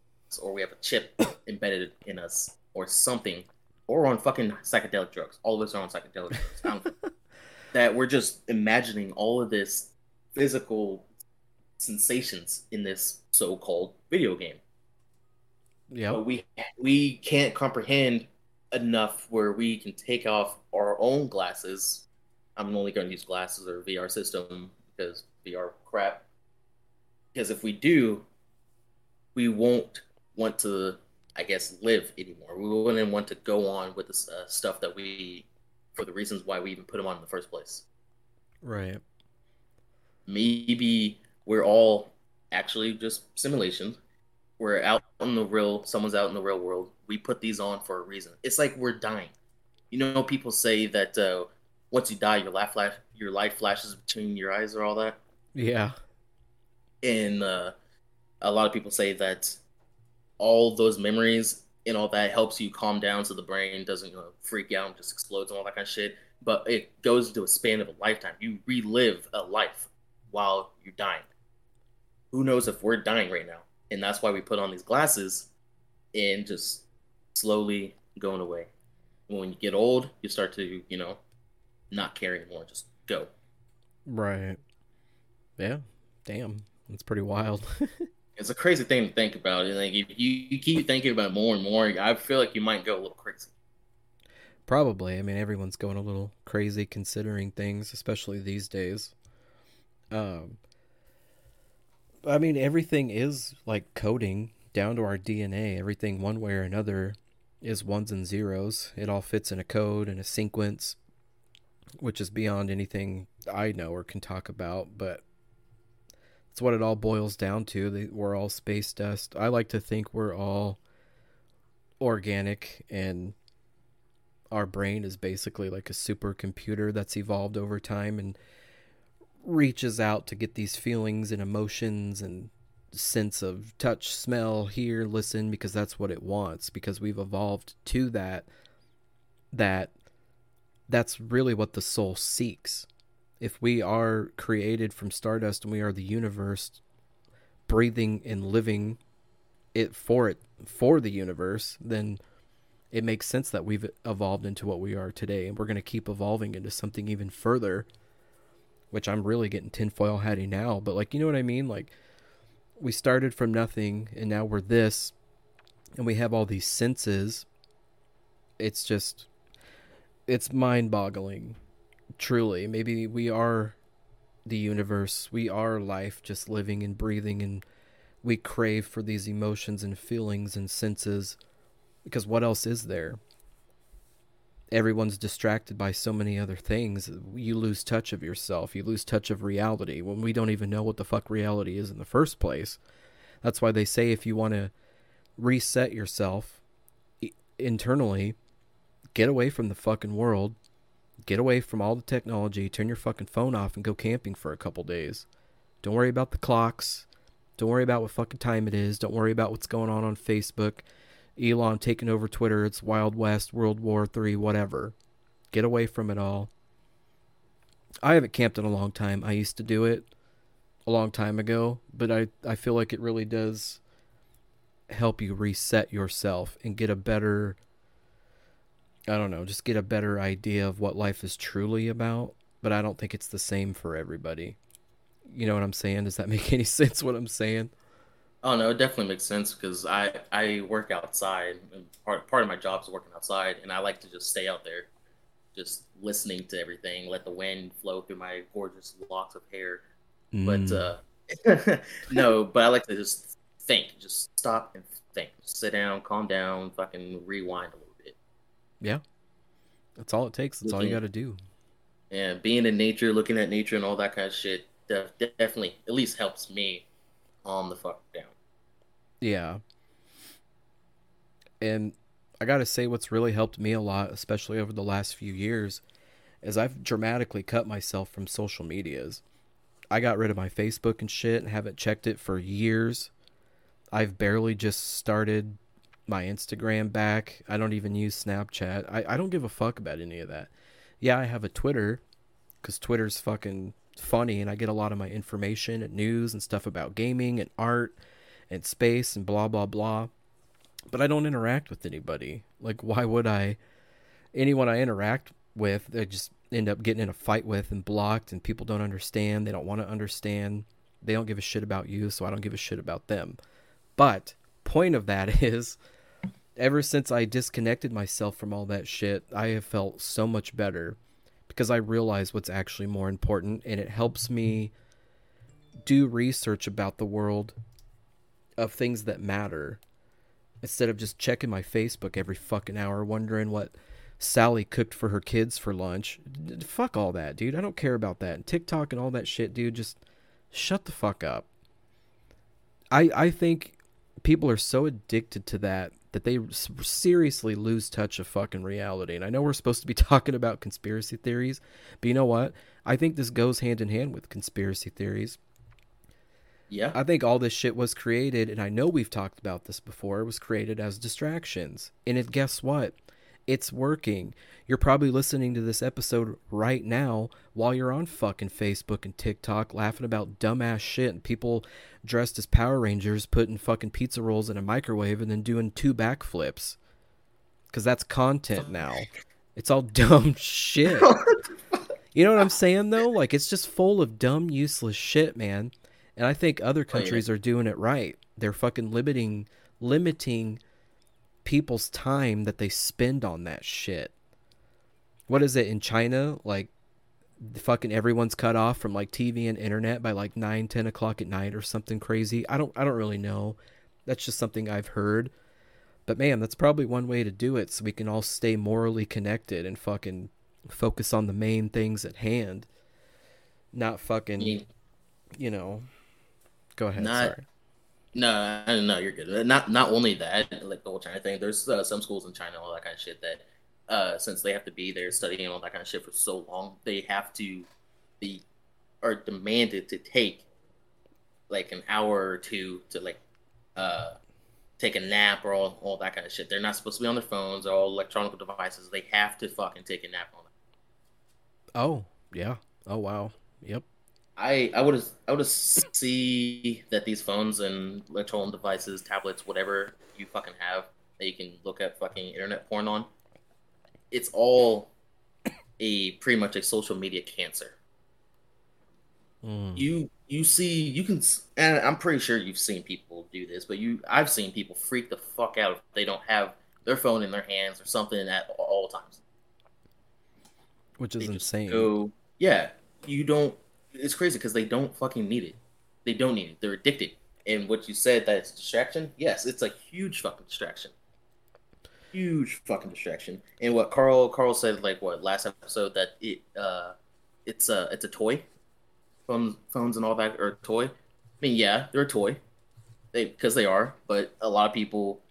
or we have a chip embedded in us, or something, or on fucking psychedelic drugs. All of us are on psychedelic drugs. That we're just imagining all of this physical sensations in this so-called video game. Yeah. We we can't comprehend enough where we can take off our own glasses. I'm only going to use glasses or VR system because VR crap. Because if we do, we won't want to, I guess, live anymore. We wouldn't want to go on with the uh, stuff that we, for the reasons why we even put them on in the first place Right. maybe we're all actually just simulations. We're out in the real, someone's out in the real world. We put these on for a reason. It's like we're dying. You know, people say that uh, once you die, your life flash, your life flashes between your eyes, or all that. Yeah. And uh, a lot of people say that all those memories and all that helps you calm down so the brain doesn't you know, freak out and just explodes and all that kind of shit. But it goes into a span of a lifetime. You relive a life while you're dying. Who knows if we're dying right now? And that's why we put on these glasses and just slowly going away. When you get old, you start to, you know, not care anymore. Just go. Right. Yeah. Damn. It's pretty wild. It's a crazy thing to think about. And like if you, you keep thinking about more and more, I feel like you might go a little crazy. Probably. I mean, everyone's going a little crazy considering things, especially these days. Um, I mean, everything is like coding down to our DNA. Everything, one way or another, is ones and zeros. It all fits in a code and a sequence, which is beyond anything I know or can talk about. But it's what it all boils down to. We're all space dust. I like to think we're all organic and our brain is basically like a supercomputer that's evolved over time and reaches out to get these feelings and emotions and sense of touch, smell, hear, listen because that's what it wants because we've evolved to that that that's really what the soul seeks. If we are created from stardust and we are the universe breathing and living it for it for the universe, then it makes sense that we've evolved into what we are today and we're going to keep evolving into something even further which i'm really getting tinfoil hatty now but like you know what i mean? Like we started from nothing and now we're this and we have all these senses. It's just it's mind-boggling truly. Maybe we are the universe. We are life just living and breathing and we crave for these emotions and feelings and senses because what else is there everyone's distracted by so many other things you lose touch of yourself you lose touch of reality when we don't even know what the fuck reality is in the first place. That's why they say if you want to reset yourself internally get away from the fucking world get away from all the technology turn your fucking phone off and go camping for a couple days. Don't worry about the clocks. Don't worry about what fucking time it is. Don't worry about what's going on on facebook Elon taking over Twitter. It's Wild West, World War Three, whatever. Get away from it all. I haven't camped in a long time. I used to do it a long time ago, but I, I feel like it really does help you reset yourself and get a better I don't know, just get a better idea of what life is truly about, but I don't think it's the same for everybody. You know what I'm saying? Does that make any sense what I'm saying? Oh no, it definitely makes sense because I I work outside and part part of my job is working outside, and I like to just stay out there, just listening to everything, let the wind flow through my gorgeous locks of hair. Mm. But uh, no, but I like to just think, just stop and think, just sit down, calm down, fucking rewind a little bit. Yeah, that's all it takes. That's looking, all you got to do. Yeah, being in nature, looking at nature, and all that kind of shit, definitely at least helps me calm the fuck down. Yeah. And I got to say, what's really helped me a lot, especially over the last few years, is I've dramatically cut myself from social medias. I got rid of my Facebook and shit and haven't checked it for years. I've barely just started my Instagram back. I don't even use Snapchat. I, I don't give a fuck about any of that. Yeah, I have a Twitter because Twitter's fucking funny and I get a lot of my information and news and stuff about gaming and art and space and blah blah blah. But I don't interact with anybody. Like why would I anyone I interact with, I just end up getting in a fight with and blocked and people don't understand, they don't want to understand. They don't give a shit about you, so I don't give a shit about them. But point of that is ever since I disconnected myself from all that shit, I have felt so much better because I realize what's actually more important and it helps me do research about the world of things that matter instead of just checking my Facebook every fucking hour wondering what Sally cooked for her kids for lunch. Fuck all that, dude. I don't care about that. And TikTok and all that shit, dude, just shut the fuck up. I I think people are so addicted to that that they seriously lose touch of fucking reality. And I know we're supposed to be talking about conspiracy theories, but you know what? I think this goes hand in hand with conspiracy theories. Yeah. I think all this shit was created, and I know we've talked about this before, was created as distractions. And it guess what? It's working. You're probably listening to this episode right now while you're on fucking Facebook and TikTok laughing about dumbass shit and people dressed as Power Rangers putting fucking pizza rolls in a microwave and then doing two backflips. Cuz that's content now. It's all dumb shit. You know what I'm saying though? Like it's just full of dumb useless shit, man. And I think other countries oh, yeah. are doing it right. They're fucking limiting limiting people's time that they spend on that shit. What is it in China? Like fucking everyone's cut off from like TV and internet by like 9, 10 o'clock at night or something crazy. I don't I don't really know. That's just something I've heard. But man, that's probably one way to do it so we can all stay morally connected and fucking focus on the main things at hand. Not fucking yeah. you know, Go ahead. Not, sorry. No, no, you're good. Not not only that, like the whole China thing. There's uh, some schools in China, all that kind of shit. That uh, since they have to be there studying all that kind of shit for so long, they have to be are demanded to take like an hour or two to like uh take a nap or all, all that kind of shit. They're not supposed to be on their phones or all electronic devices. They have to fucking take a nap on it. Oh, yeah. Oh wow. Yep. I I would I would see that these phones and electronic devices, tablets, whatever you fucking have that you can look at fucking internet porn on. It's all a pretty much a social media cancer. Mm. You you see you can and I'm pretty sure you've seen people do this, but you I've seen people freak the fuck out if they don't have their phone in their hands or something at all times. Which is They insane. Go, yeah, you don't. It's crazy because they don't fucking need it. They don't need it. They're addicted. And what you said that it's a distraction. Yes, it's a huge fucking distraction. Huge fucking distraction. And what Carl Carl said like what last episode that it uh it's a it's a toy. Phones phones and all that are a toy. I mean yeah, they're a toy. They because they are, but a lot of people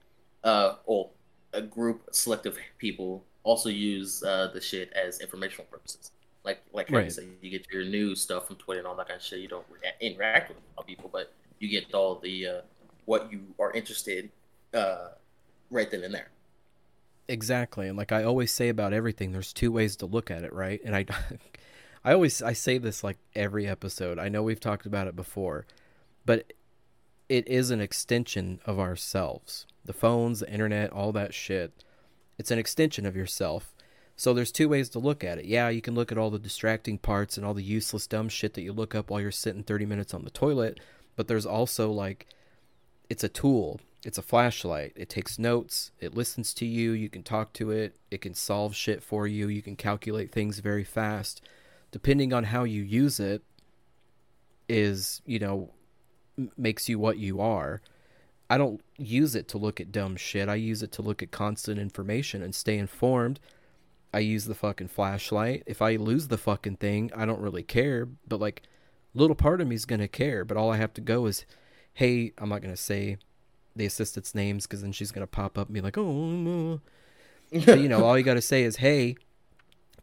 uh well a group selective people also use uh the shit as informational purposes. Like like Right. say you get your news stuff from Twitter and all that kind of shit. You don't interact with a lot of people, but you get all the uh, what you are interested uh, right then and there. Exactly. And like I always say about everything, there's two ways to look at it, right? And I I always I say this like every episode. I know we've talked about it before, but it is an extension of ourselves. The phones, the internet, all that shit. It's an extension of yourself. So there's two ways to look at it. Yeah, you can look at all the distracting parts and all the useless dumb shit that you look up while you're sitting 30 minutes on the toilet, but there's also like it's a tool. It's a flashlight. It takes notes. It listens to you. You can talk to it. It can solve shit for you. You can calculate things very fast. Depending on how you use it, is, you know, makes you what you are. I don't use it to look at dumb shit. I use it to look at constant information and stay informed. I use the fucking flashlight. If I lose the fucking thing, I don't really care. But like, little part of me's gonna care. But all I have to go is, hey, I'm not gonna say the assistant's names because then she's gonna pop up and be like, oh, no. You know, all you gotta say is, hey,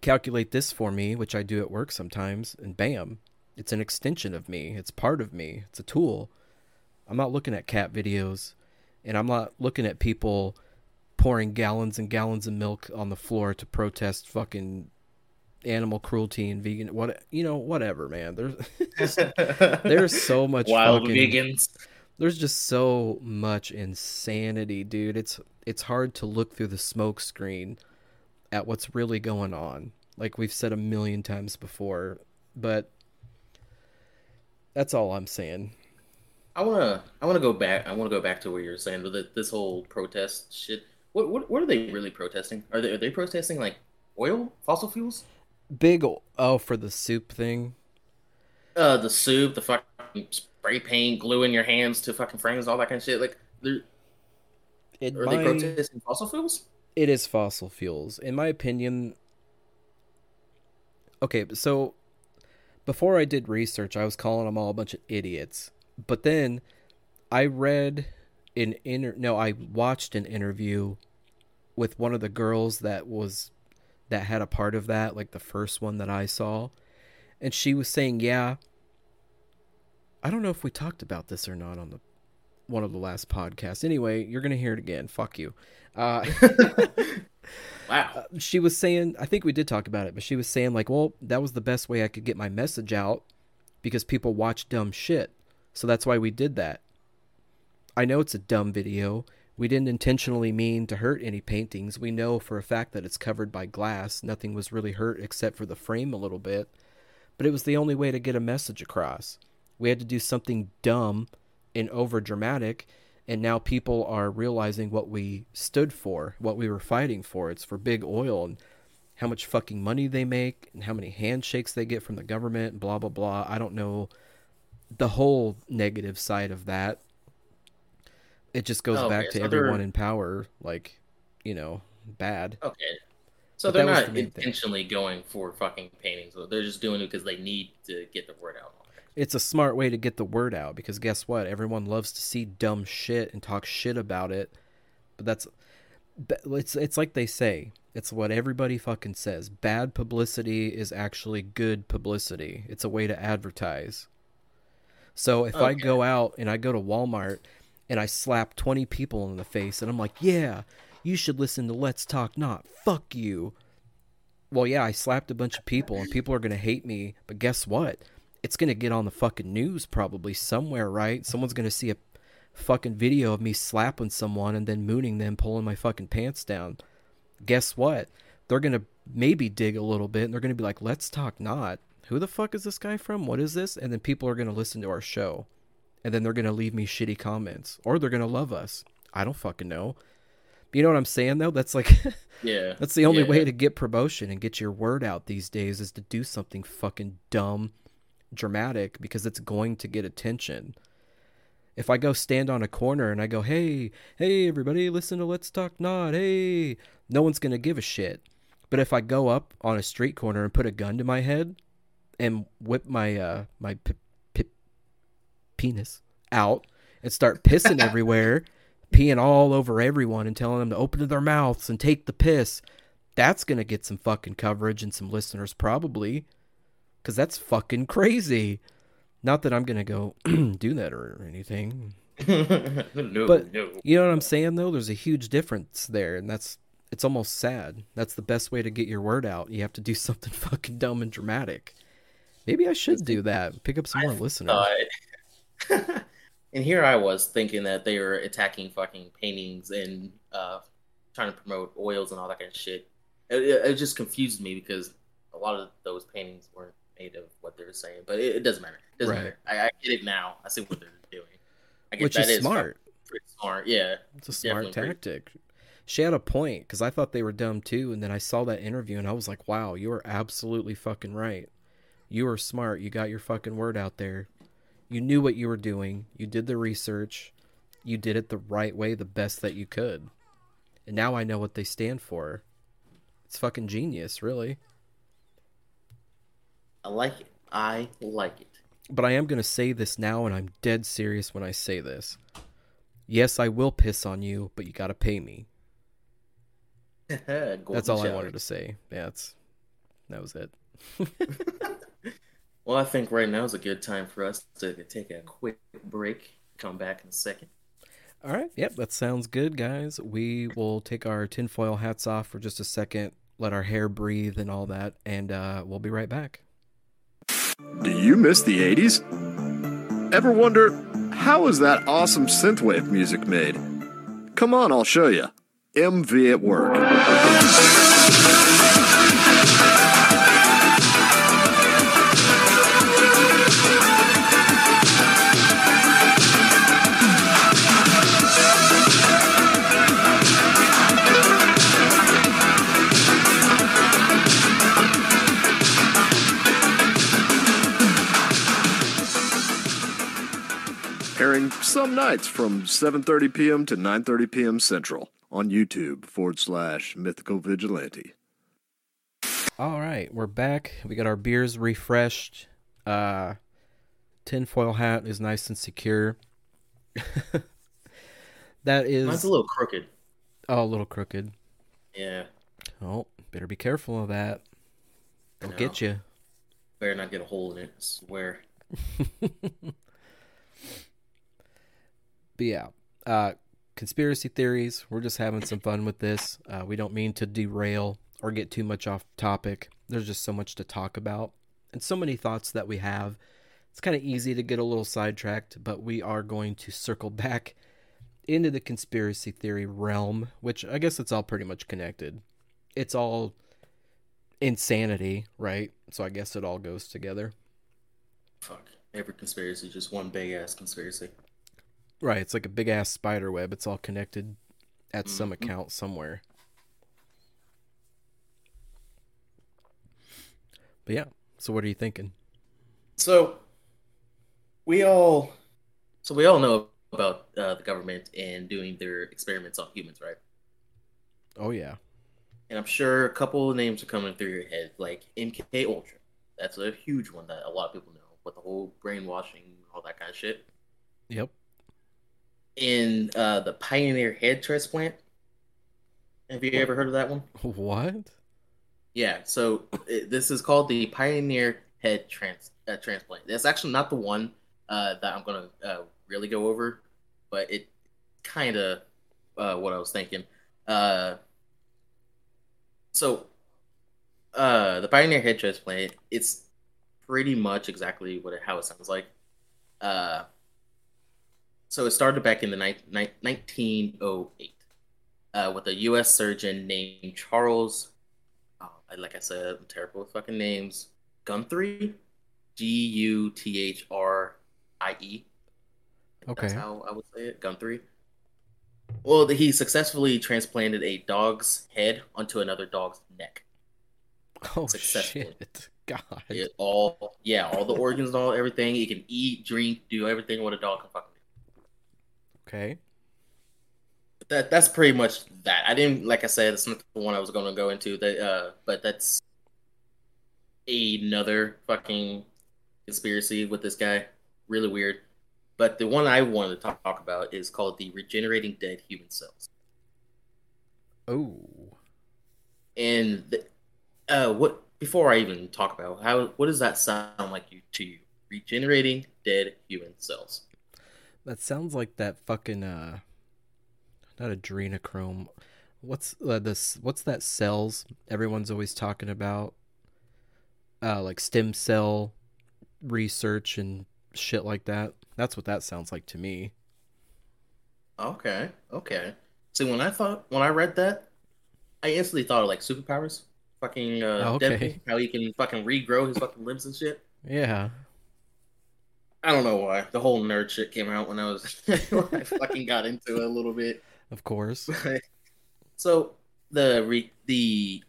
calculate this for me, which I do at work sometimes, and bam, it's an extension of me. It's part of me. It's a tool. I'm not looking at cat videos, and I'm not looking at people pouring gallons and gallons of milk on the floor to protest fucking animal cruelty and vegan what you know whatever man there's there's so much wild fucking, vegans. there's just so much insanity dude it's it's hard to look through the smoke screen at what's really going on like we've said a million times before but that's all i'm saying I wanna I wanna go back. I wanna go back to what you were saying with this whole protest shit. What what what are they really protesting? Are they are they protesting like oil, fossil fuels? big o- oh for the soup thing Uh, the soup, the fucking spray paint, glue in your hands to fucking frames, all that kind of shit. Like, they're, it are they protesting fossil fuels? it is fossil fuels in my opinion okay so before i did research i was calling them all a bunch of idiots but then i read an inter no i watched an interview with one of the girls that was that had a part of that like the first one that i saw. And she was saying yeah i don't know if we talked about this or not on the one of the last podcasts. Anyway you're gonna hear it again. Fuck you. Uh Wow. she was saying i think we did talk about it but she was saying like well that was the best way i could get my message out because people watch dumb shit. So that's why we did that. I know it's a dumb video we didn't intentionally mean to hurt any paintings we know for a fact that it's covered by glass nothing was really hurt except for the frame a little bit but it was the only way to get a message across we had to do something dumb and over dramatic and now people are realizing what we stood for, what we were fighting for. It's for big oil and how much fucking money they make and how many handshakes they get from the government and blah blah blah. I don't know the whole negative side of that. It just goes oh, Okay, back to so everyone in power like, you know, bad. Okay. So But they're not the main thing. intentionally going for fucking paintings. They're just doing it because they need to get the word out. It's a smart way to get the word out because guess what? Everyone loves to see dumb shit and talk shit about it. But that's it's it's like they say. It's what everybody fucking says. Bad publicity is actually good publicity. It's a way to advertise. So if I go out and I go to Walmart and I slap 20 people in the face and I'm like, yeah, you should listen to Let's Talk Naught. Fuck you. Well, yeah, I slapped a bunch of people and people are going to hate me. But guess what? It's going to get on the fucking news probably somewhere, right? Someone's going to see a fucking video of me slapping someone and then mooning them, pulling my fucking pants down. Guess what? They're going to maybe dig a little bit and they're going to be like, let's talk naught. Who the fuck is this guy from? What is this? And then people are going to listen to our show. And then they're going to leave me shitty comments or they're going to love us. I don't fucking know. You know what I'm saying though? That's like Yeah. that's the only yeah. way to get promotion and get your word out these days is to do something fucking dumb, dramatic because it's going to get attention. If I go stand on a corner and I go, "Hey, hey everybody, listen to Let's Talk Naught." Hey, no one's going to give a shit. But if I go up on a street corner and put a gun to my head and whip my uh my p- penis out and start pissing everywhere, peeing all over everyone and telling them to open their mouths and take the piss, that's going to get some fucking coverage and some listeners probably cuz that's fucking crazy. Not that I'm going to go do that or anything. no, But- no. You know what I'm saying though? There's a huge difference there and that's it's almost sad. That's the best way to get your word out. You have to do something fucking dumb and dramatic. Maybe I should do that. Pick up some more listeners. Uh, and here I was thinking that they were attacking fucking paintings and uh, trying to promote oils and all that kind of shit. It, it, it just confused me because a lot of those paintings weren't made of what they were saying. But it, it doesn't matter. It doesn't Right. matter. I, I get it now. I see what they're doing. I get Which that is smart. fucking Pretty smart. Yeah. It's a smart tactic. She had a point because I thought they were dumb too, and then I saw that interview and I was like, "Wow, you are absolutely fucking right. You are smart. You got your fucking word out there. You knew what you were doing. You did the research. You did it the right way, the best that you could. And now I know what they stand for. It's fucking genius, really. I like it. I like it. But I am gonna say this now, and I'm dead serious when I say this. Yes, I will piss on you, but you gotta pay me. That's all I wanted to say. Yeah, that's that was it. Well, I think right now is a good time for us to take a quick break. Come back in a second. All right. Yep, that sounds good, guys. We will take our tinfoil hats off for just a second, let our hair breathe and all that, and uh, we'll be right back. Do you miss the 80s? Ever wonder, how is that awesome synthwave music made? Come on, I'll show you. MV at work. Some nights from 7:30 p.m. to 9:30 p.m. Central on YouTube forward slash Mythical Vigilante. All right, we're back. We got our beers refreshed. Uh, tinfoil hat is nice and secure. that is Mine's a little crooked. oh, a little crooked. Yeah. Oh, better be careful of that. They'll know. get you. Better not get a hole in it. I swear. But yeah, uh, conspiracy theories. We're just having some fun with this. Uh, we don't mean to derail or get too much off topic. There's just so much to talk about and so many thoughts that we have. It's kind of easy to get a little sidetracked, but we are going to circle back into the conspiracy theory realm, which I guess it's all pretty much connected. It's all insanity, right? So I guess it all goes together. Fuck. Every conspiracy, is just one big ass conspiracy. Right, it's like a big ass spider web. It's all connected at some Mhm. account somewhere. But yeah, so what are you thinking? So, we all, so we all know about uh, the government and doing their experiments on humans, right? Oh yeah. And I'm sure a couple of names are coming through your head, like MK Ultra. That's a huge one that a lot of people know, with the whole brainwashing, all that kind of shit. Yep. In uh, the Pioneer head transplant. Have you ever heard of that one? What? Yeah, so it, this is called the Pioneer Head trans, uh, Transplant. That's actually not the one uh, that I'm gonna uh, really go over, but it kind of uh, what I was thinking. Uh, so, uh, the Pioneer head transplant, it's pretty much exactly what it, how it sounds like. So it started back in the ni- ni- 1908 uh, with a U.S. surgeon named Charles. Oh, like I said, I'm terrible with fucking names. Guthrie, G U T H R I E. That's Okay. how I would say it. Guthrie. Well, he successfully transplanted a dog's head onto another dog's neck. Oh shit. God. It all, yeah, all the organs, and all everything. He can eat, drink, do everything what a dog can fucking do. Okay. that that's pretty much that. I didn't like I said, it's not the one I was going to go into. That, uh, but that's another fucking conspiracy with this guy. Really weird. But the one I wanted to talk, talk about is called the regenerating dead human cells. Oh. And the, uh, what before I even talk about how what does that sound like you to you? Regenerating dead human cells. That sounds like that fucking uh not adrenochrome. What's uh, this what's that cells everyone's always talking about? Uh like stem cell research and shit like that. That's what that sounds like to me. Okay, okay. See, when I thought when I read that, I instantly thought of like superpowers. Fucking uh, Oh, okay. Deadpool, how he can fucking regrow his fucking limbs and shit. Yeah. I don't know why the whole nerd shit came out when I was when I fucking got into it a little bit. Of course. so the re- the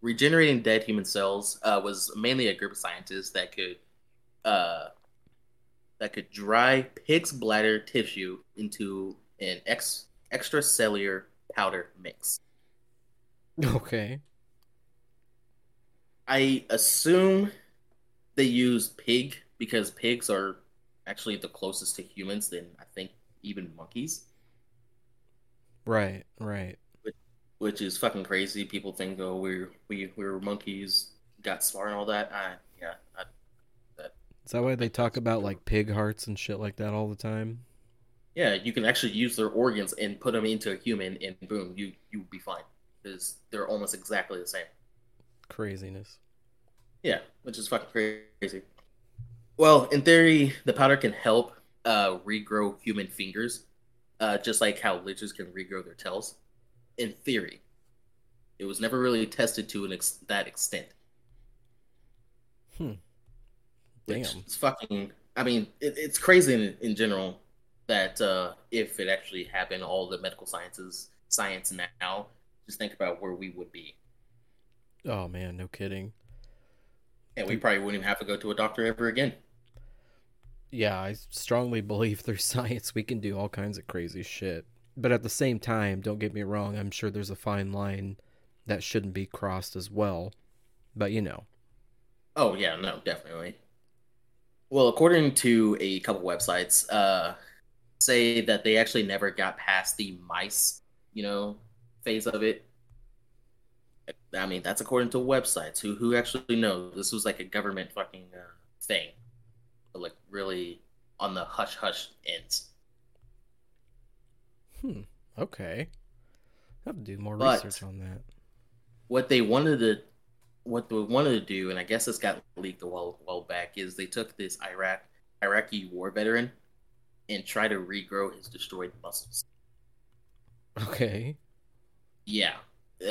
regenerating dead human cells uh, was mainly a group of scientists that could uh, that could dry pig's bladder tissue into an ex- extracellular powder mix. Okay. I assume they used pig because pigs are actually the closest to humans than I think even monkeys, Right, right. which is fucking crazy. People think, oh, we're we we're monkeys, got smart and all that. I yeah, I, Is that why they talk about like pig hearts and shit like that all the time? yeah. You can actually use their organs and put them into a human, and boom, you you'll be fine because they're almost exactly the same. Craziness. Yeah, which is fucking crazy. Well, in theory, the powder can help uh, regrow human fingers, uh, just like how lizards can regrow their tails. In theory, it was never really tested to an ex- that extent. Hmm. Damn. is fucking. I mean, it, it's crazy in, in general that uh, if it actually happened, all the medical sciences, science now, just think about where we would be. Oh man, no kidding. And we probably wouldn't even have to go to a doctor ever again. Yeah, I strongly believe through science we can do all kinds of crazy shit. But at the same time, don't get me wrong, I'm sure there's a fine line that shouldn't be crossed as well. But you know. Oh yeah, no, definitely. Well, according to a couple websites, uh, say that they actually never got past the mice, you know, phase of it. I mean, that's according to websites. Who who actually knows? This was like a government fucking uh, thing, really on the hush hush ends. Hmm. Okay. I have to do more But- research on that. what they wanted to what they wanted to do, and I guess this got leaked a while while back, is they took this Iraq Iraqi war veteran and try to regrow his destroyed muscles. Okay. Yeah,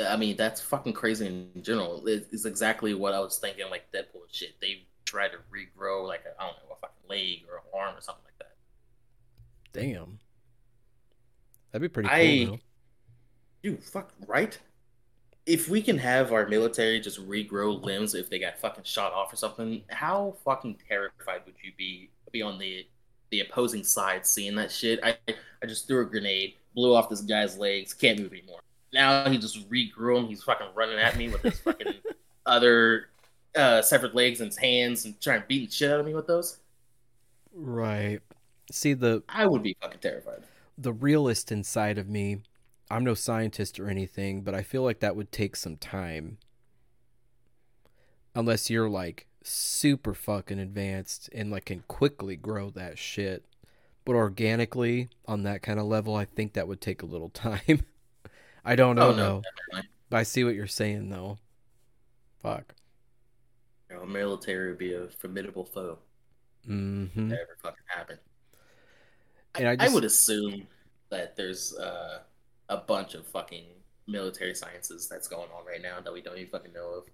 I mean that's fucking crazy in general. It's exactly what I was thinking, like Deadpool shit. They tried to regrow like a, I don't know a fucking leg or an arm or something like that. Damn. That'd be pretty I- cool. though. Dude, fuck right. If we can have our military just regrow limbs if they got fucking shot off or something, how fucking terrified would you be be on the the opposing side seeing that shit? I I just threw a grenade, blew off this guy's legs, can't move anymore. Now he just regrew him. He's fucking running at me with his fucking other uh, severed legs and hands and trying to beat the shit out of me with those. Right. See the I would be fucking terrified. the realist inside of me, I'm no scientist or anything, but I feel like that would take some time. Unless you're like super fucking advanced and like can quickly grow that shit. But organically on that kind of level, I think that would take a little time. I don't know Oh, no. But I see what you're saying though. Fuck. You know, military would be a formidable foe. hmm that ever fucking happened. And I I, just- would assume that there's uh, a bunch of fucking military sciences that's going on right now that we don't even fucking know of.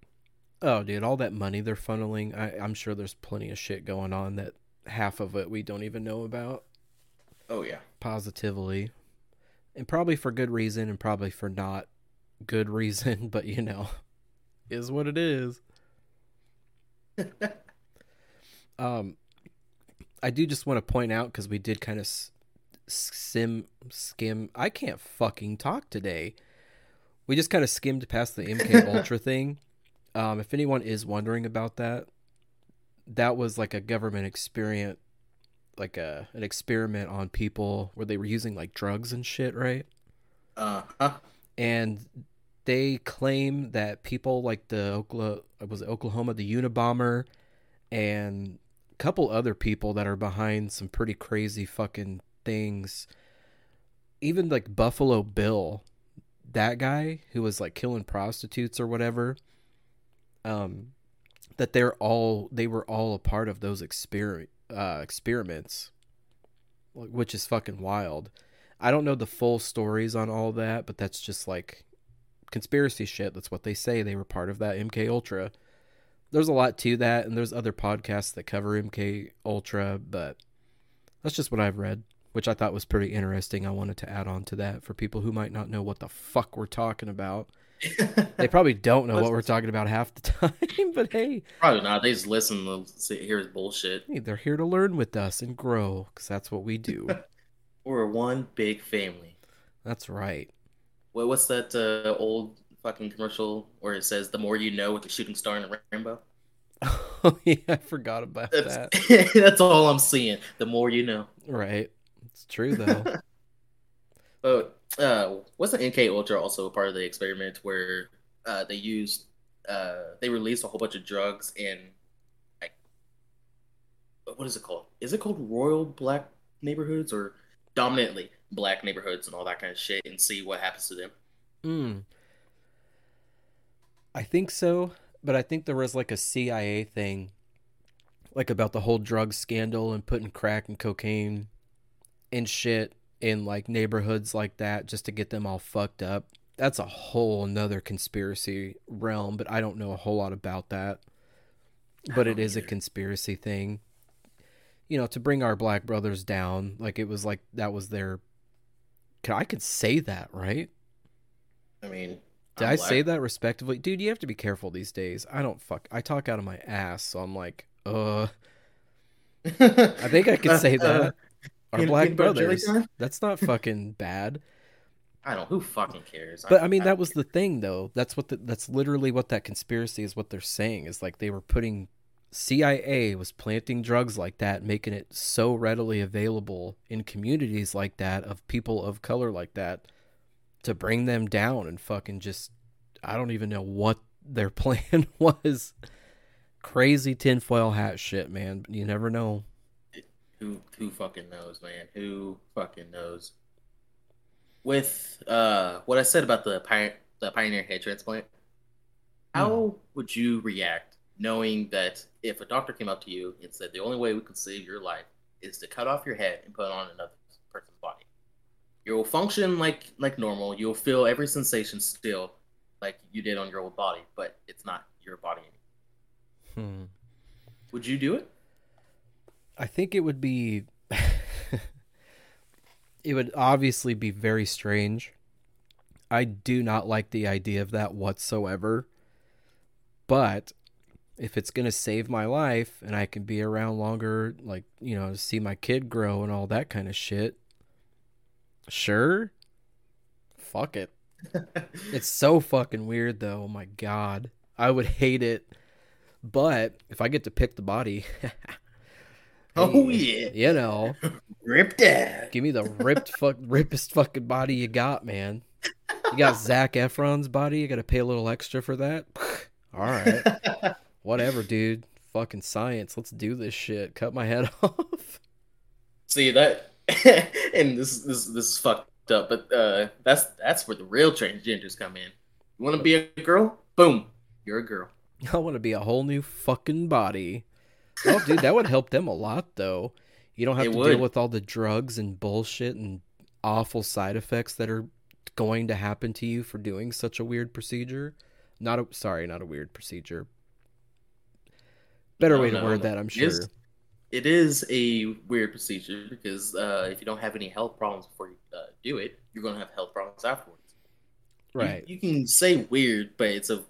Oh, dude, all that money they're funneling, I, I'm sure there's plenty of shit going on that half of it we don't even know about Oh yeah. positively. And probably for good reason and probably for not good reason, but you know, is what it is. Um, I do just want to point out because we did kind of s- sim skim. I can't fucking talk today. We just kind of skimmed past the MK Ultra thing. Um, if anyone is wondering about that, that was like a government experiment, like a an experiment on people where they were using like drugs and shit, right? Uh huh. and they claim that people like the Oklahoma was Oklahoma the Unabomber and a couple other people that are behind some pretty crazy fucking things. Even like Buffalo Bill that guy who was like killing prostitutes or whatever um that they're all they were all a part of those exper- uh, experiments which is fucking wild. I don't know the full stories on all that, but that's just like conspiracy shit. That's what they say. They were part of that MK Ultra. There's a lot to that, and there's other podcasts that cover MK Ultra, but that's just what I've read, which I thought was pretty interesting. I wanted to add on to that for people who might not know what the fuck we're talking about. They probably don't know what we're talking about half the time, but hey, Probably not. They just listen to hear his bullshit. hey, they're here to learn with us and grow, because that's what we do. We're one big family. that's right. What what's that uh, old fucking commercial where it says the more you know with the shooting star in a rainbow? Oh yeah, I forgot about that. That's, that's all I'm seeing. The more you know. Right. It's true though. But uh, wasn't MK Ultra also a part of the experiment where uh, they used uh, they released a whole bunch of drugs in like what is it called? Is it called Royal Black neighborhoods or dominantly black neighborhoods and all that kind of shit and see what happens to them? mm. I think so, but I think there was like a CIA thing like about the whole drug scandal and putting crack and cocaine and shit in like neighborhoods like that just to get them all fucked up. That's a whole nother conspiracy realm, but I don't know a whole lot about that. But it is don't a conspiracy thing. You know, to bring our black brothers down, like it was like that was their Can I could say that, right? I mean, Did I'm I black. say that respectively? Dude, you have to be careful these days. I don't fuck. I talk out of my ass, so I'm like, uh, I think I could say that. Our peanut- black brothers. That's not fucking bad. I don't. Who fucking cares? But I mean, that was the thing, though. That's what. The, that's literally what that conspiracy is. What they're saying is like they were putting CIA was planting drugs like that, making it so readily available in communities like that of people of color like that to bring them down and fucking just. I don't even know what their plan was. Crazy tinfoil hat shit, man. You never know. Who who fucking knows, man? Who fucking knows? With uh, what I said about the pi- the pioneer head transplant, how would you react knowing that if a doctor came up to you and said the only way we can save your life is to cut off your head and put it on another person's body? You'll function like like normal. You'll feel every sensation still like you did on your old body, but it's not your body anymore. Hmm. Would you do it? I think it would be it would obviously be very strange. I do not like the idea of that whatsoever. But if it's going to save my life and I can be around longer, like, you know, see my kid grow and all that kind of shit, sure. Fuck it. It's so fucking weird though. Oh my god. I would hate it. But if I get to pick the body, Oh yeah, you know, ripped out. give me the ripped fuck rippest fucking body you got, man. You got Zac Efron's body. You got to pay a little extra for that. All right, whatever, dude. fucking science. Let's do this shit. Cut my head off. See that, and this this this is fucked up. But uh, that's that's where the real transgenders come in. You want to be a girl? Boom, you're a girl. I want to be a whole new fucking body. Oh, dude, that would help them a lot, though. You don't have It to would. deal with all the drugs and bullshit and awful side effects that are going to happen to you for doing such a weird procedure. Not a sorry, not a weird procedure. Better way to word that, I'm sure. is- It is a weird procedure because uh, if you don't have any health problems before you uh, do it, you're gonna have health problems afterwards. You- Right. You, can say weird, but it's a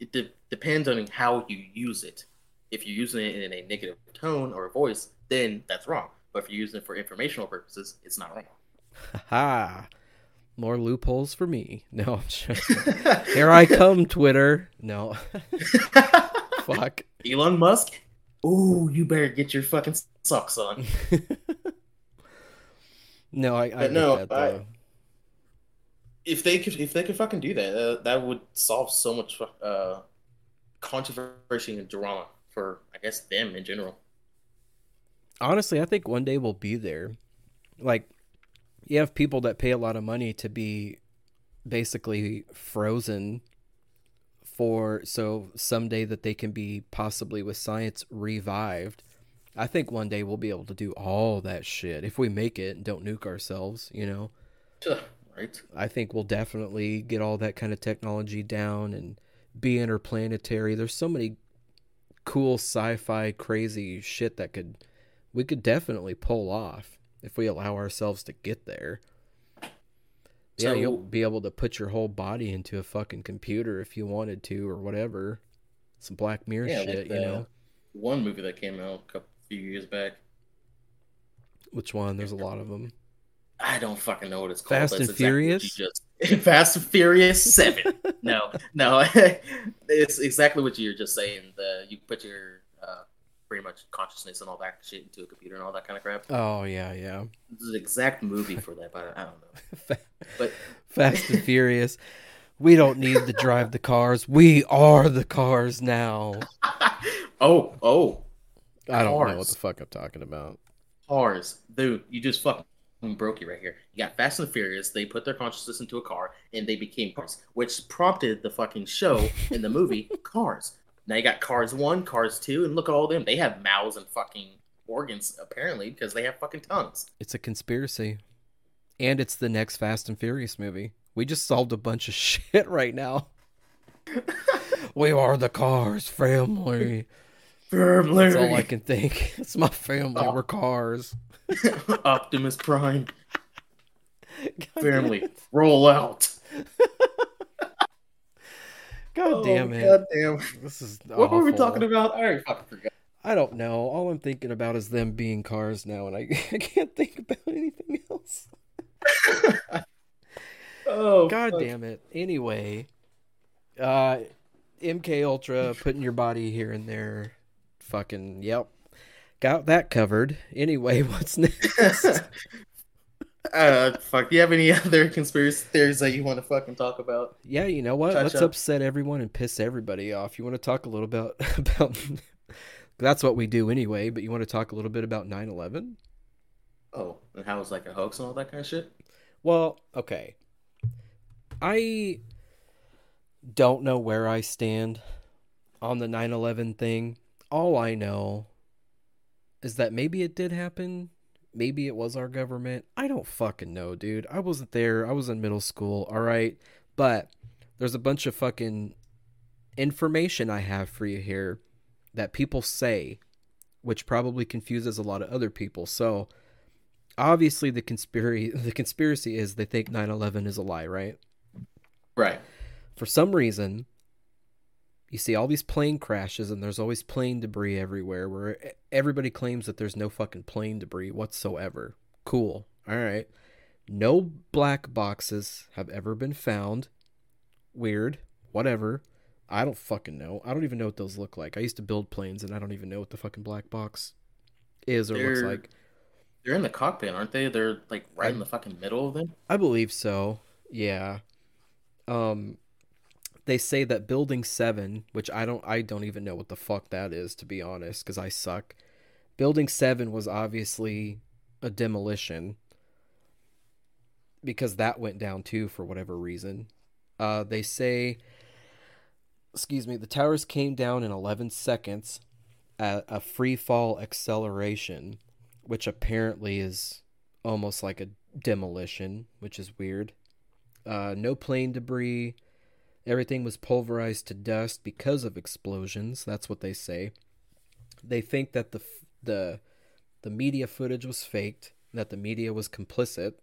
it de- depends on how you use it. If you're using it in a negative tone or a voice, then that's wrong. But if you're using it for informational purposes, it's not wrong. Ha! More loopholes for me. No, I'm just, here I come, Twitter. No, fuck. Elon Musk. Ooh, you better get your fucking socks on. No, I, I But no, that I- if they could if they could fucking do that, uh, that would solve so much uh, controversy and drama for I guess them in general. honestly, I think one day we'll be there. Like, you have people that pay a lot of money to be basically frozen for so someday that they can be possibly with science revived. I think one day we'll be able to do all that shit if we make it and don't nuke ourselves, you know. Ugh, Right? I think we'll definitely get all that kind of technology down and be interplanetary. There's so many cool sci-fi crazy shit that could we could definitely pull off if we allow ourselves to get there. Yeah, So- you'll be able to put your whole body into a fucking computer if you wanted to or whatever. Some Black Mirror Yeah, like shit, you know. One movie that came out a couple few years back. Which one? There's a lot of them. I don't fucking know what it's called. Fast and exactly Furious? just- Fast and Furious Seven. no, no, it's exactly what you're just saying. The you put your pretty much consciousness and all that shit into a computer and all that kind of crap. Oh yeah, yeah. This is the exact movie for that, but I don't know. But Fast and Furious. We don't need to drive the cars. We are the cars now. oh, oh, I don't know what the fuck I'm talking about. cars, dude, you just fucking broke it right here. You got Fast and Furious. They put their consciousness into a car and they became cars, which prompted the fucking show in the movie Cars. Now you got Cars One, Cars Two, and look at all them. They have mouths and fucking organs apparently because they have fucking tongues. It's a conspiracy. And it's the next Fast and Furious movie. We just solved a bunch of shit right now. we are the cars family. That's all I can think. It's my family. We're cars. Optimus Prime God family, roll out. God damn it. God damn. This is What were we talking about? I already forgot. I don't know. All I'm thinking about is them being cars now, and I, I can't think about anything else. Oh, God fuck. damn it. Anyway, uh, MK Ultra putting your body here and there. Fucking yep, got that covered. Anyway, what's next? Uh, fuck. Do you have any other conspiracy theories that you want to fucking talk about? yeah, you know what? Touch Let's up. upset everyone and piss everybody off. You want to talk a little about about? That's what we do anyway. But you want to talk a little bit about 9/11? Oh, and how it's like a hoax and all that kind of shit. Well, okay. I don't know where I stand on the 9 11 thing. All I know is that maybe it did happen. Maybe it was our government. I don't fucking know, dude. I wasn't there. I was in middle school, all right? But there's a bunch of fucking information I have for you here that people say, which probably confuses a lot of other people. So, obviously the conspiracy the conspiracy is they think 9/11 is a lie, right? Right. For some reason, you see all these plane crashes and there's always plane debris everywhere where everybody claims that there's no fucking plane debris whatsoever. Cool. All right. No black boxes have ever been found. Weird. Whatever. I don't fucking know. I don't even know what those look like. I used to build planes and I don't even know what the fucking black box is or looks They're- like. They're in the cockpit, aren't they? They're like right in the fucking middle of them. I believe so. Yeah. Um they say that building 7 which i don't i don't even know what the fuck that is to be honest because i suck. Building 7 was obviously a demolition because that went down too for whatever reason. Uh, they say excuse me the towers came down in 11 seconds at a free fall acceleration which apparently is almost like a demolition which is weird. Uh, no plane debris Everything was pulverized to dust because of explosions. That's what they say. They think that the the the media footage was faked, that the media was complicit.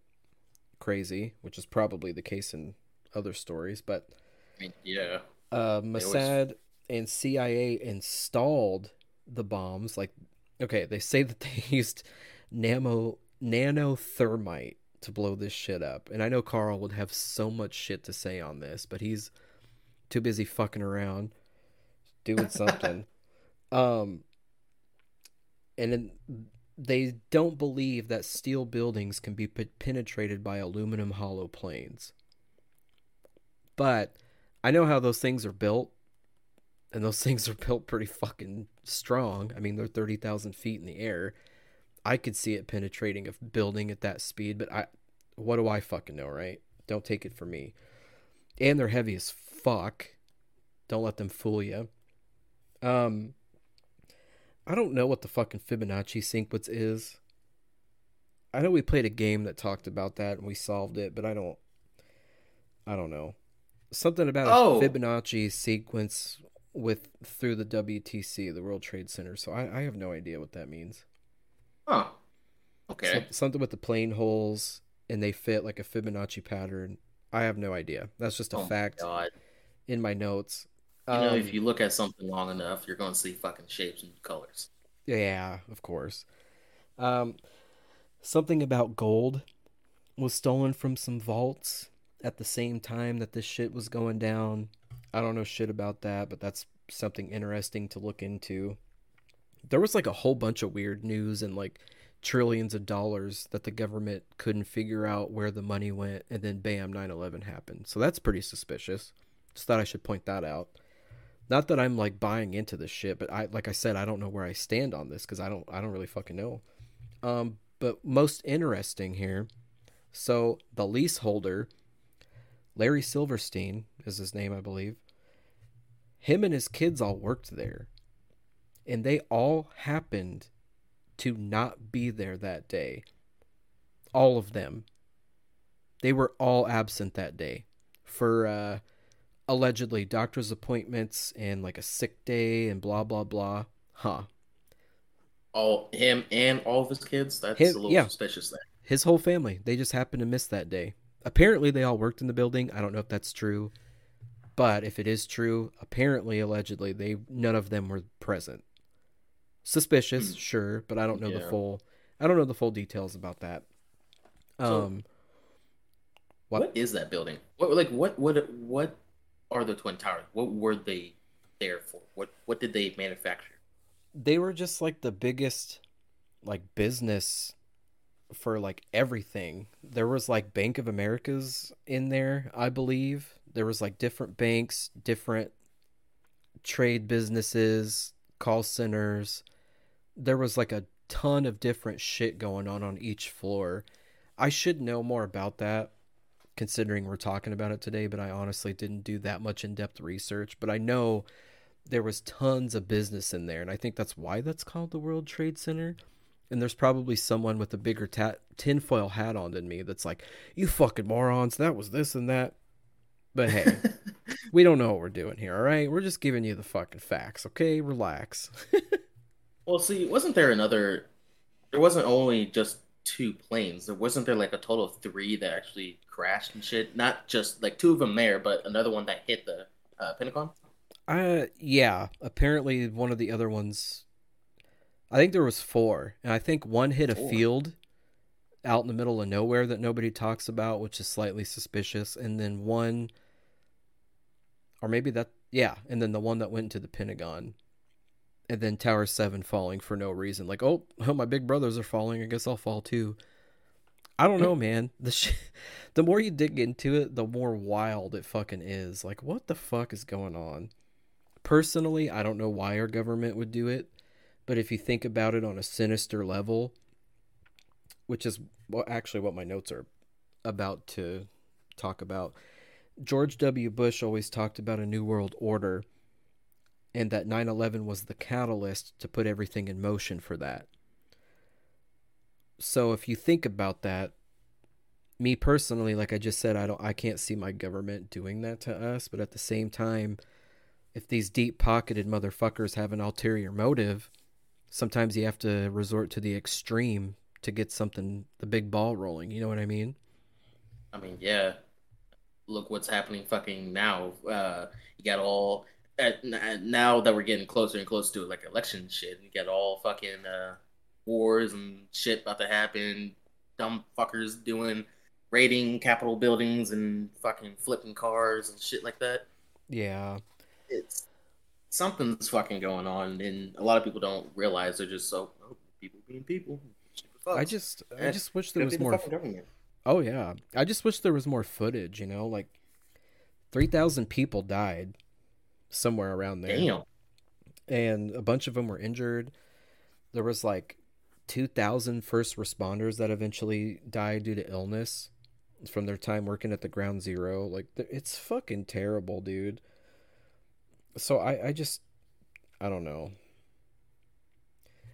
Crazy, which is probably the case in other stories, but yeah. Uh, Mossad and CIA installed the bombs. Like, okay, they say that they used nano nanothermite to blow this shit up. And I know Carl would have so much shit to say on this, but he's too busy fucking around doing something. um, and then they don't believe that steel buildings can be p- penetrated by aluminum hollow planes. But I know how those things are built, and those things are built pretty fucking strong. I mean, they're 30,000 feet in the air. I could see it penetrating a building at that speed, but I, what do I fucking know, right? Don't take it from me. And they're heavy as fuck. Don't let them fool you. Um, I don't know what the fucking Fibonacci sequence is. I know we played a game that talked about that and we solved it, but I don't. I don't know. Something about Oh. a Fibonacci sequence with through the WTC, the World Trade Center. So I, I have no idea what that means. Huh. Okay. Some- something with the plane holes and they fit like a Fibonacci pattern. I have no idea. That's just a Oh fact in my notes. You know, Um, if you look at something long enough, you're going to see fucking shapes and colors. Yeah, of course. Um, something about gold was stolen from some vaults at the same time that this shit was going down. I don't know shit about that, but that's something interesting to look into. There was like a whole bunch of weird news and like trillions of dollars that the government couldn't figure out where the money went, and then bam, 9 11 happened. So that's pretty suspicious. Just thought I should point that out. Not that I'm like buying into this shit, but I like I said, I don't know where I stand on this because I don't I don't really fucking know. Um, but most interesting here, so the leaseholder, Larry Silverstein is his name, I believe. Him and his kids all worked there, and they all happened to not be there that day. All of them. They were all absent that day for uh allegedly doctor's appointments and like a sick day and blah blah blah. Huh. All him and all of his kids. That's Him- a little yeah. suspicious. There. His whole family. They just happened to miss that day. Apparently they all worked in the building. I don't know if that's true. But if it is true, apparently allegedly they none of them were present. Suspicious, Hmm. sure, but I don't know the full I don't know the full details about that. So- Um What? what is that building? What like what what what are the twin towers? What were they there for? What what did they manufacture? they were just like the biggest like business for like everything. There was like Bank of America's in there, I believe. There was like different banks, different trade businesses, call centers. There was like a ton of different shit going on on each floor. I should know more about that considering we're talking about it today, but I honestly didn't do that much in-depth research, but I know there was tons of business in there and i think that's why that's called the world trade center. And there's probably someone with a bigger ta- tinfoil hat on than me that's like you fucking morons that was this and that. But hey we don't know what we're doing here all right? We're just giving you the fucking facts okay? Relax well, see, wasn't there another? There wasn't only just two planes. There wasn't there like a total of three that actually crashed and shit. Not just like two of them there, but another one that hit the uh, Pentagon. uh yeah apparently one of the other ones i think there was four and i think one hit a Four. field out in the middle of nowhere that nobody talks about which is slightly suspicious and then one or maybe that yeah and then the one that went into the pentagon and then tower 7 falling for no reason like oh, oh my big brothers are falling i guess i'll fall too i don't know man the sh- the more you dig into it, the more wild it fucking is. Like, what the fuck is going on? Personally, I don't know why our government would do it, but if you think about it on a sinister level, which is well, actually what my notes are about to talk about, George W. Bush always talked about a new world order and that 9 11 was the catalyst to put everything in motion for that. So if you think about that, me personally, like I just said, I don't I can't see my government doing that to us, but at the same time, if these deep pocketed motherfuckers have an ulterior motive, sometimes you have to resort to the extreme to get something the big ball rolling, you know what I mean? I mean, yeah. Look what's happening fucking now. Uh you got all at, now that we're getting closer and closer to like election shit, you got all fucking uh, wars and shit about to happen. Dumb fuckers doing raiding Capitol buildings and fucking flipping cars and shit like that. Yeah, it's something's fucking going on, and a lot of people don't realize they're just so oh, people being people. I just, I just wish there was more. government. Oh yeah, I just wish there was more footage. You know, like three thousand people died somewhere around there. Damn. And a bunch of them were injured. There was like 2,000 first responders that eventually died due to illness from their time working at the ground zero. Like, it's fucking terrible, dude. So I, I just, I don't know.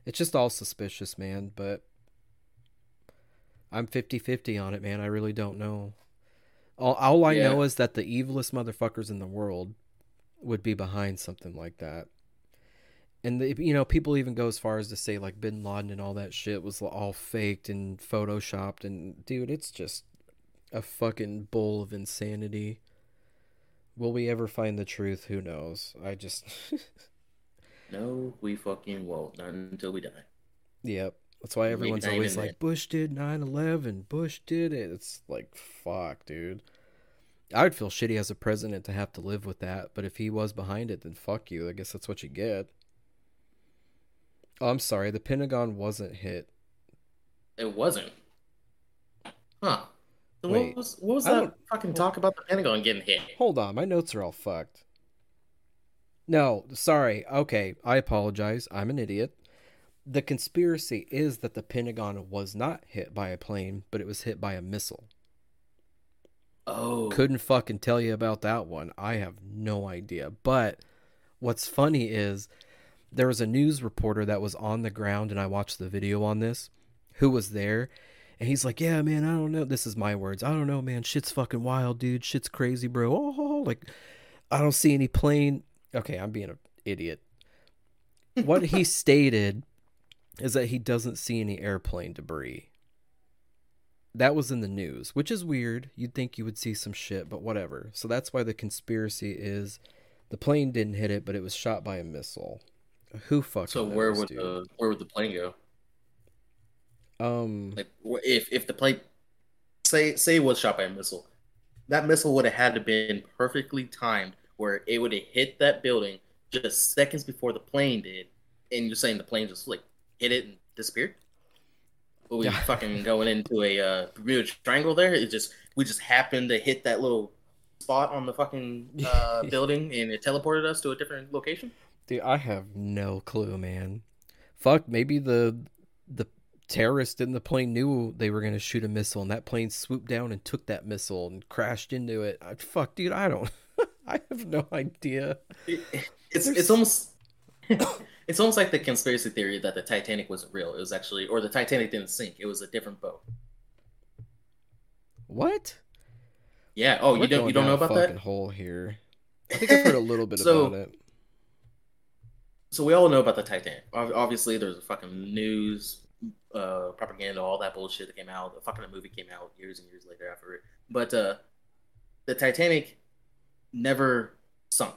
It's just all suspicious, man, but I'm 50 50 on it, man. I really don't know. All, all I yeah. know is that the evilest motherfuckers in the world would be behind something like that. And the, you know, people even go as far as to say like Bin Laden and all that shit was all faked and photoshopped. And dude, it's just a fucking bowl of insanity. Will we ever find the truth? Who knows? I just. no, we fucking won't. Not until we die. Yep. That's why everyone's always like, Bush did 9 11. Bush did it. It's like, fuck, dude. I would feel shitty as a president to have to live with that, but if he was behind it, then fuck you. I guess that's what you get. Oh, I'm sorry. The Pentagon wasn't hit. It wasn't. Huh. So Wait, what was, what was that fucking talk about the Pentagon getting hit? Hold on. My notes are all fucked. No, sorry. Okay. I apologize. I'm an idiot. The conspiracy is that the Pentagon was not hit by a plane, but it was hit by a missile. Oh. Couldn't fucking tell you about that one. I have no idea. But what's funny is there was a news reporter that was on the ground and I watched the video on this who was there and he's like, "Yeah, man, I don't know. This is my words. I don't know, man. Shit's fucking wild, dude. Shit's crazy, bro. Oh, like I don't see any plane. Okay, I'm being an idiot. What he stated is that he doesn't see any airplane debris that was in the news, which is weird. You'd think you would see some shit, but whatever. So that's why the conspiracy is the plane didn't hit it, but it was shot by a missile. Who fucking So where would dude? the where would the plane go? Um like if if the plane say say it was shot by a missile, that missile would have had to been perfectly timed where it would have hit that building just seconds before the plane did, and you're saying the plane just like hit it and disappeared? We yeah. fucking going into a uh, Bermuda Triangle there. It just we just happened to hit that little spot on the fucking uh, building, and it teleported us to a different location. Dude, I have no clue, man. Fuck, maybe the the terrorist in the plane knew they were gonna shoot a missile, and that plane swooped down and took that missile and crashed into it. I, fuck, dude, I don't. I have no idea. It, it's There's... it's almost. It's almost like the conspiracy theory that the Titanic wasn't real. It was actually, or the Titanic didn't sink. It was a different boat. What? Yeah. Oh, We're you don't you don't know about that hole here. I think I've heard a little bit so, about it. So we all know about the Titanic. Obviously, there's a fucking news, uh, propaganda, all that bullshit that came out. The fucking movie came out years and years later after it. But uh, the Titanic never sunk.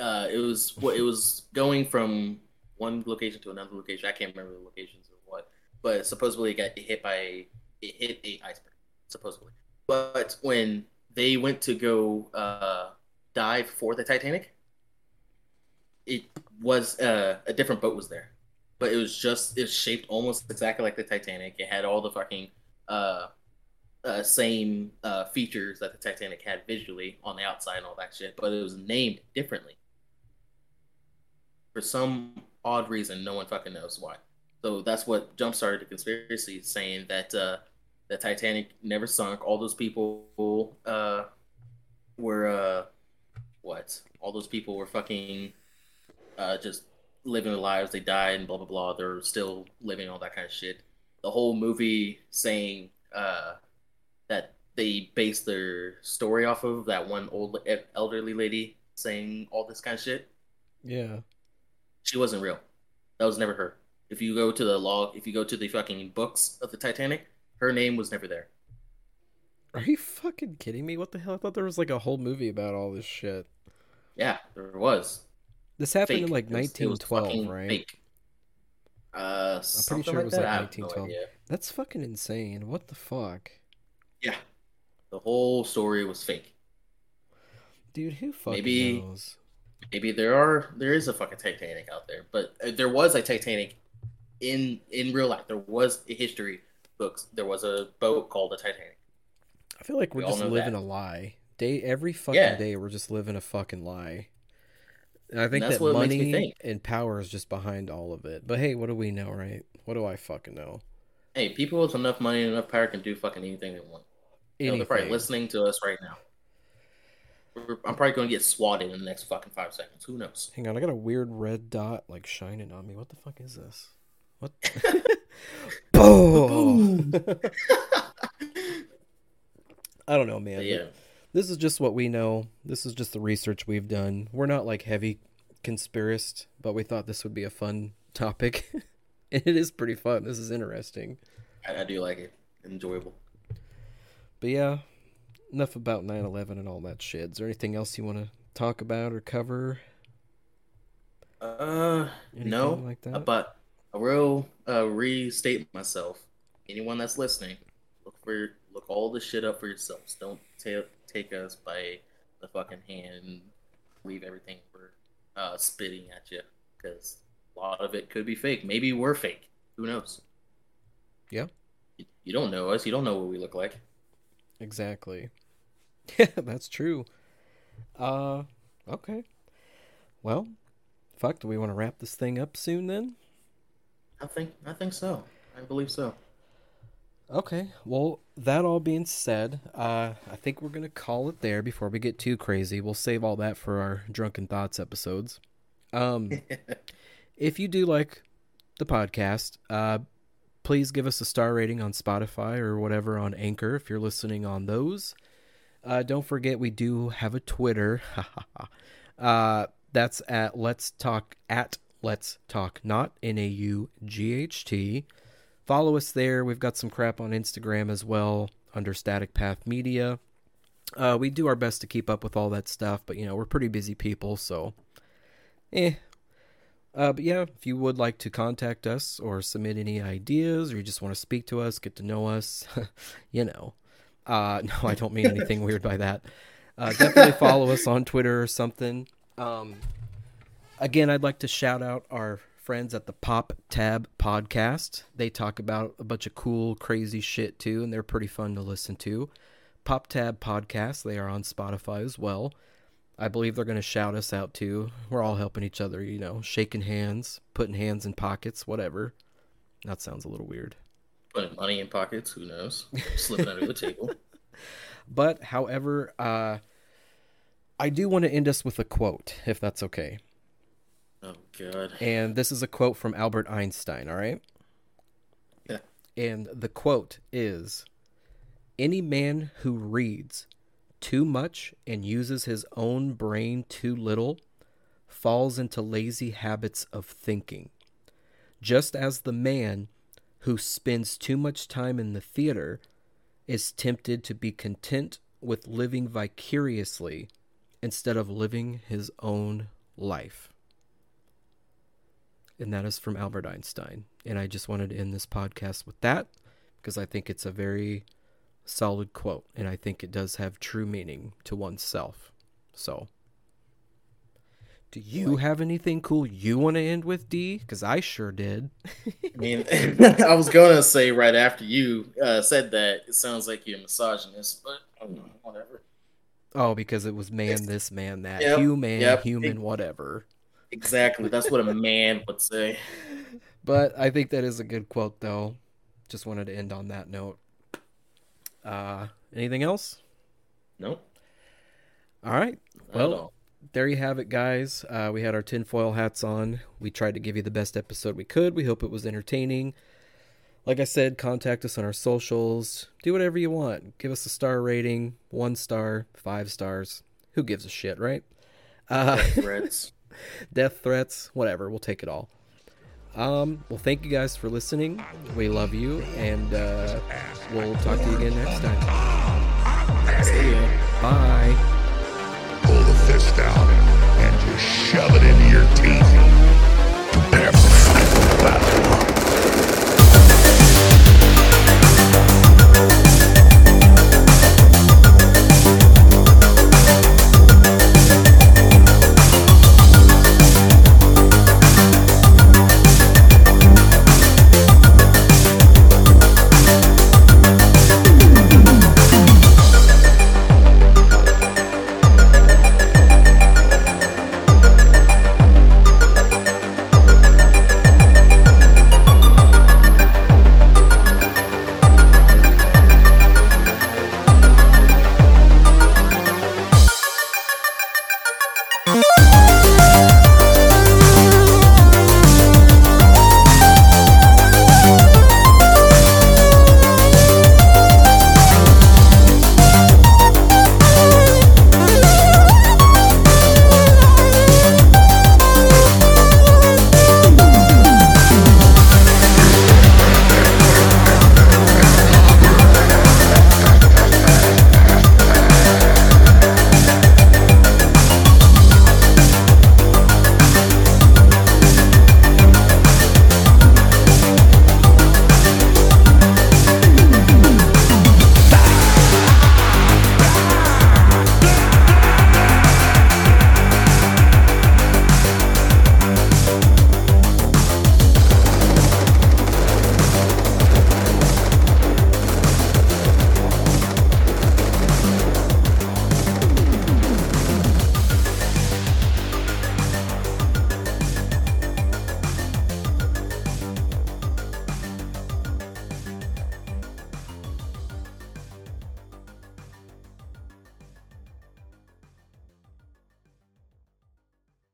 Uh, it was what it was going from one location to another location. I can't remember the locations or what, but supposedly it got hit by it hit a iceberg, supposedly. But when they went to go uh, dive for the Titanic, it was uh, a different boat was there, but it was just it's shaped almost exactly like the Titanic. It had all the fucking uh, uh, same uh, features that the Titanic had visually on the outside and all that shit, but it was named differently. For some odd reason, no one fucking knows why. So that's what jump started the conspiracy, saying that uh, the Titanic never sunk. All those people uh, were uh, what? All those people were fucking uh, just living their lives. They died and blah blah blah. They're still living all that kind of shit. The whole movie saying uh, that they based their story off of that one old elderly lady saying all this kind of shit. Yeah. She wasn't real. That was never her. If you go to the log, if you go to the fucking books of the Titanic, her name was never there. Are you fucking kidding me? What the hell? I thought there was like a whole movie about all this shit. Yeah, there was. This happened Fake. in like It was- it was 1912, right? fake. Uh, I'm pretty sure it was that. like I have no 1912. That's fucking insane. What the fuck? Yeah, the whole story was fake. Dude, who fucking Maybe- knows? Maybe there are there is a fucking Titanic out there, but uh, there was a Titanic in in real life. There was a history books. There was a boat called the Titanic. I feel like We we're all just living that. a lie. Day every fucking Yeah. day we're just living a fucking lie. And I think that's that what it makes me money think. and power is just behind all of it. But hey, what do we know, right? What do I fucking know? Hey, people with enough money and enough power can do fucking anything they want. You know, they're probably listening to us right now. We're- I'm probably going to get swatted in the next fucking five seconds. Who knows? Hang on, I got a weird red dot like shining on me. What the fuck is this? What? Boom! I don't know, man. Yeah, This is just what we know. This is just the research we've done. We're not like heavy conspirist, but we thought this would be a fun topic. and it is pretty fun. This is interesting. I, I do like it. Enjoyable. But yeah, enough about 9 11 and all that shit. Is there anything else you want to talk about or cover? Uh, Anything no, like that? but I will uh, restate myself. Anyone that's listening, look for look all this shit up for yourselves. Don't ta- take us by the fucking hand and leave everything we're uh, spitting at you because a lot of it could be fake. Maybe we're fake. Who knows? Yeah. You, you don't know us. You don't know what we look like. Exactly. Yeah, that's true. Uh, okay. Well, fuck, do we want to wrap this thing up soon then? I think I think so. I believe so. Okay. Well, that all being said, uh, I think we're gonna call it there before we get too crazy. We'll save all that for our drunken thoughts episodes. Um, if you do like the podcast, uh, please give us a star rating on Spotify or whatever on Anchor if you're listening on those. Uh, don't forget we do have a Twitter. uh, that's at Let's Talk at Let's Talk Naught N A U G H T. Follow us there. We've got some crap on Instagram as well under Static Path Media. Uh, we do our best to keep up with all that stuff, but you know we're pretty busy people, so eh. Uh, but yeah, if you would like to contact us or submit any ideas, or you just want to speak to us, get to know us, you know. Uh, no, I don't mean anything weird by that. Uh, definitely follow us on Twitter or something. Um, again, I'd like to shout out our friends at the Pop Tab Podcast. They talk about a bunch of cool, crazy shit too, and they're pretty fun to listen to. Pop Tab Podcast, they are on Spotify as well. I believe they're going to shout us out too. We're all helping each other, you know, shaking hands, putting hands in pockets, whatever. That sounds a little weird. Putting money in pockets. Who knows? Slipping under the table. But, however, uh, I do want to end us with a quote, if that's okay. Oh god. And this is a quote from Albert Einstein, all right? Yeah. And the quote is Any man who reads too much and uses his own brain too little falls into lazy habits of thinking. Just as the man who spends too much time in the theater is tempted to be content with living vicariously instead of living his own life. And that is from Albert Einstein. And I just wanted to end this podcast with that because I think it's a very solid quote and I think it does have true meaning to oneself. So, Do you have anything cool you want to end with, D? Because I sure did. I mean, I was gonna say right after you uh, said that it sounds like you're a misogynist, but um, whatever. Oh, because it was man this, man that, Yep, human, yep. human, whatever. Exactly, that's what a man would say. But I think that is a good quote, though. Just wanted to end on that note. Uh, anything else? Nope. All right. not Well, there you have it, guys. Uh, we had our tinfoil hats on. We tried to give you the best episode we could. We hope it was entertaining. Like I said, contact us on our socials. Do whatever you want. Give us a star rating one star, five stars. Who gives a shit, right? Uh, threats. death threats, whatever. We'll take it all. Um, well, thank you guys for listening. We love you, and uh, we'll talk to you again next time. See ya. Bye. Pull the fist out and just shove it into your teeth.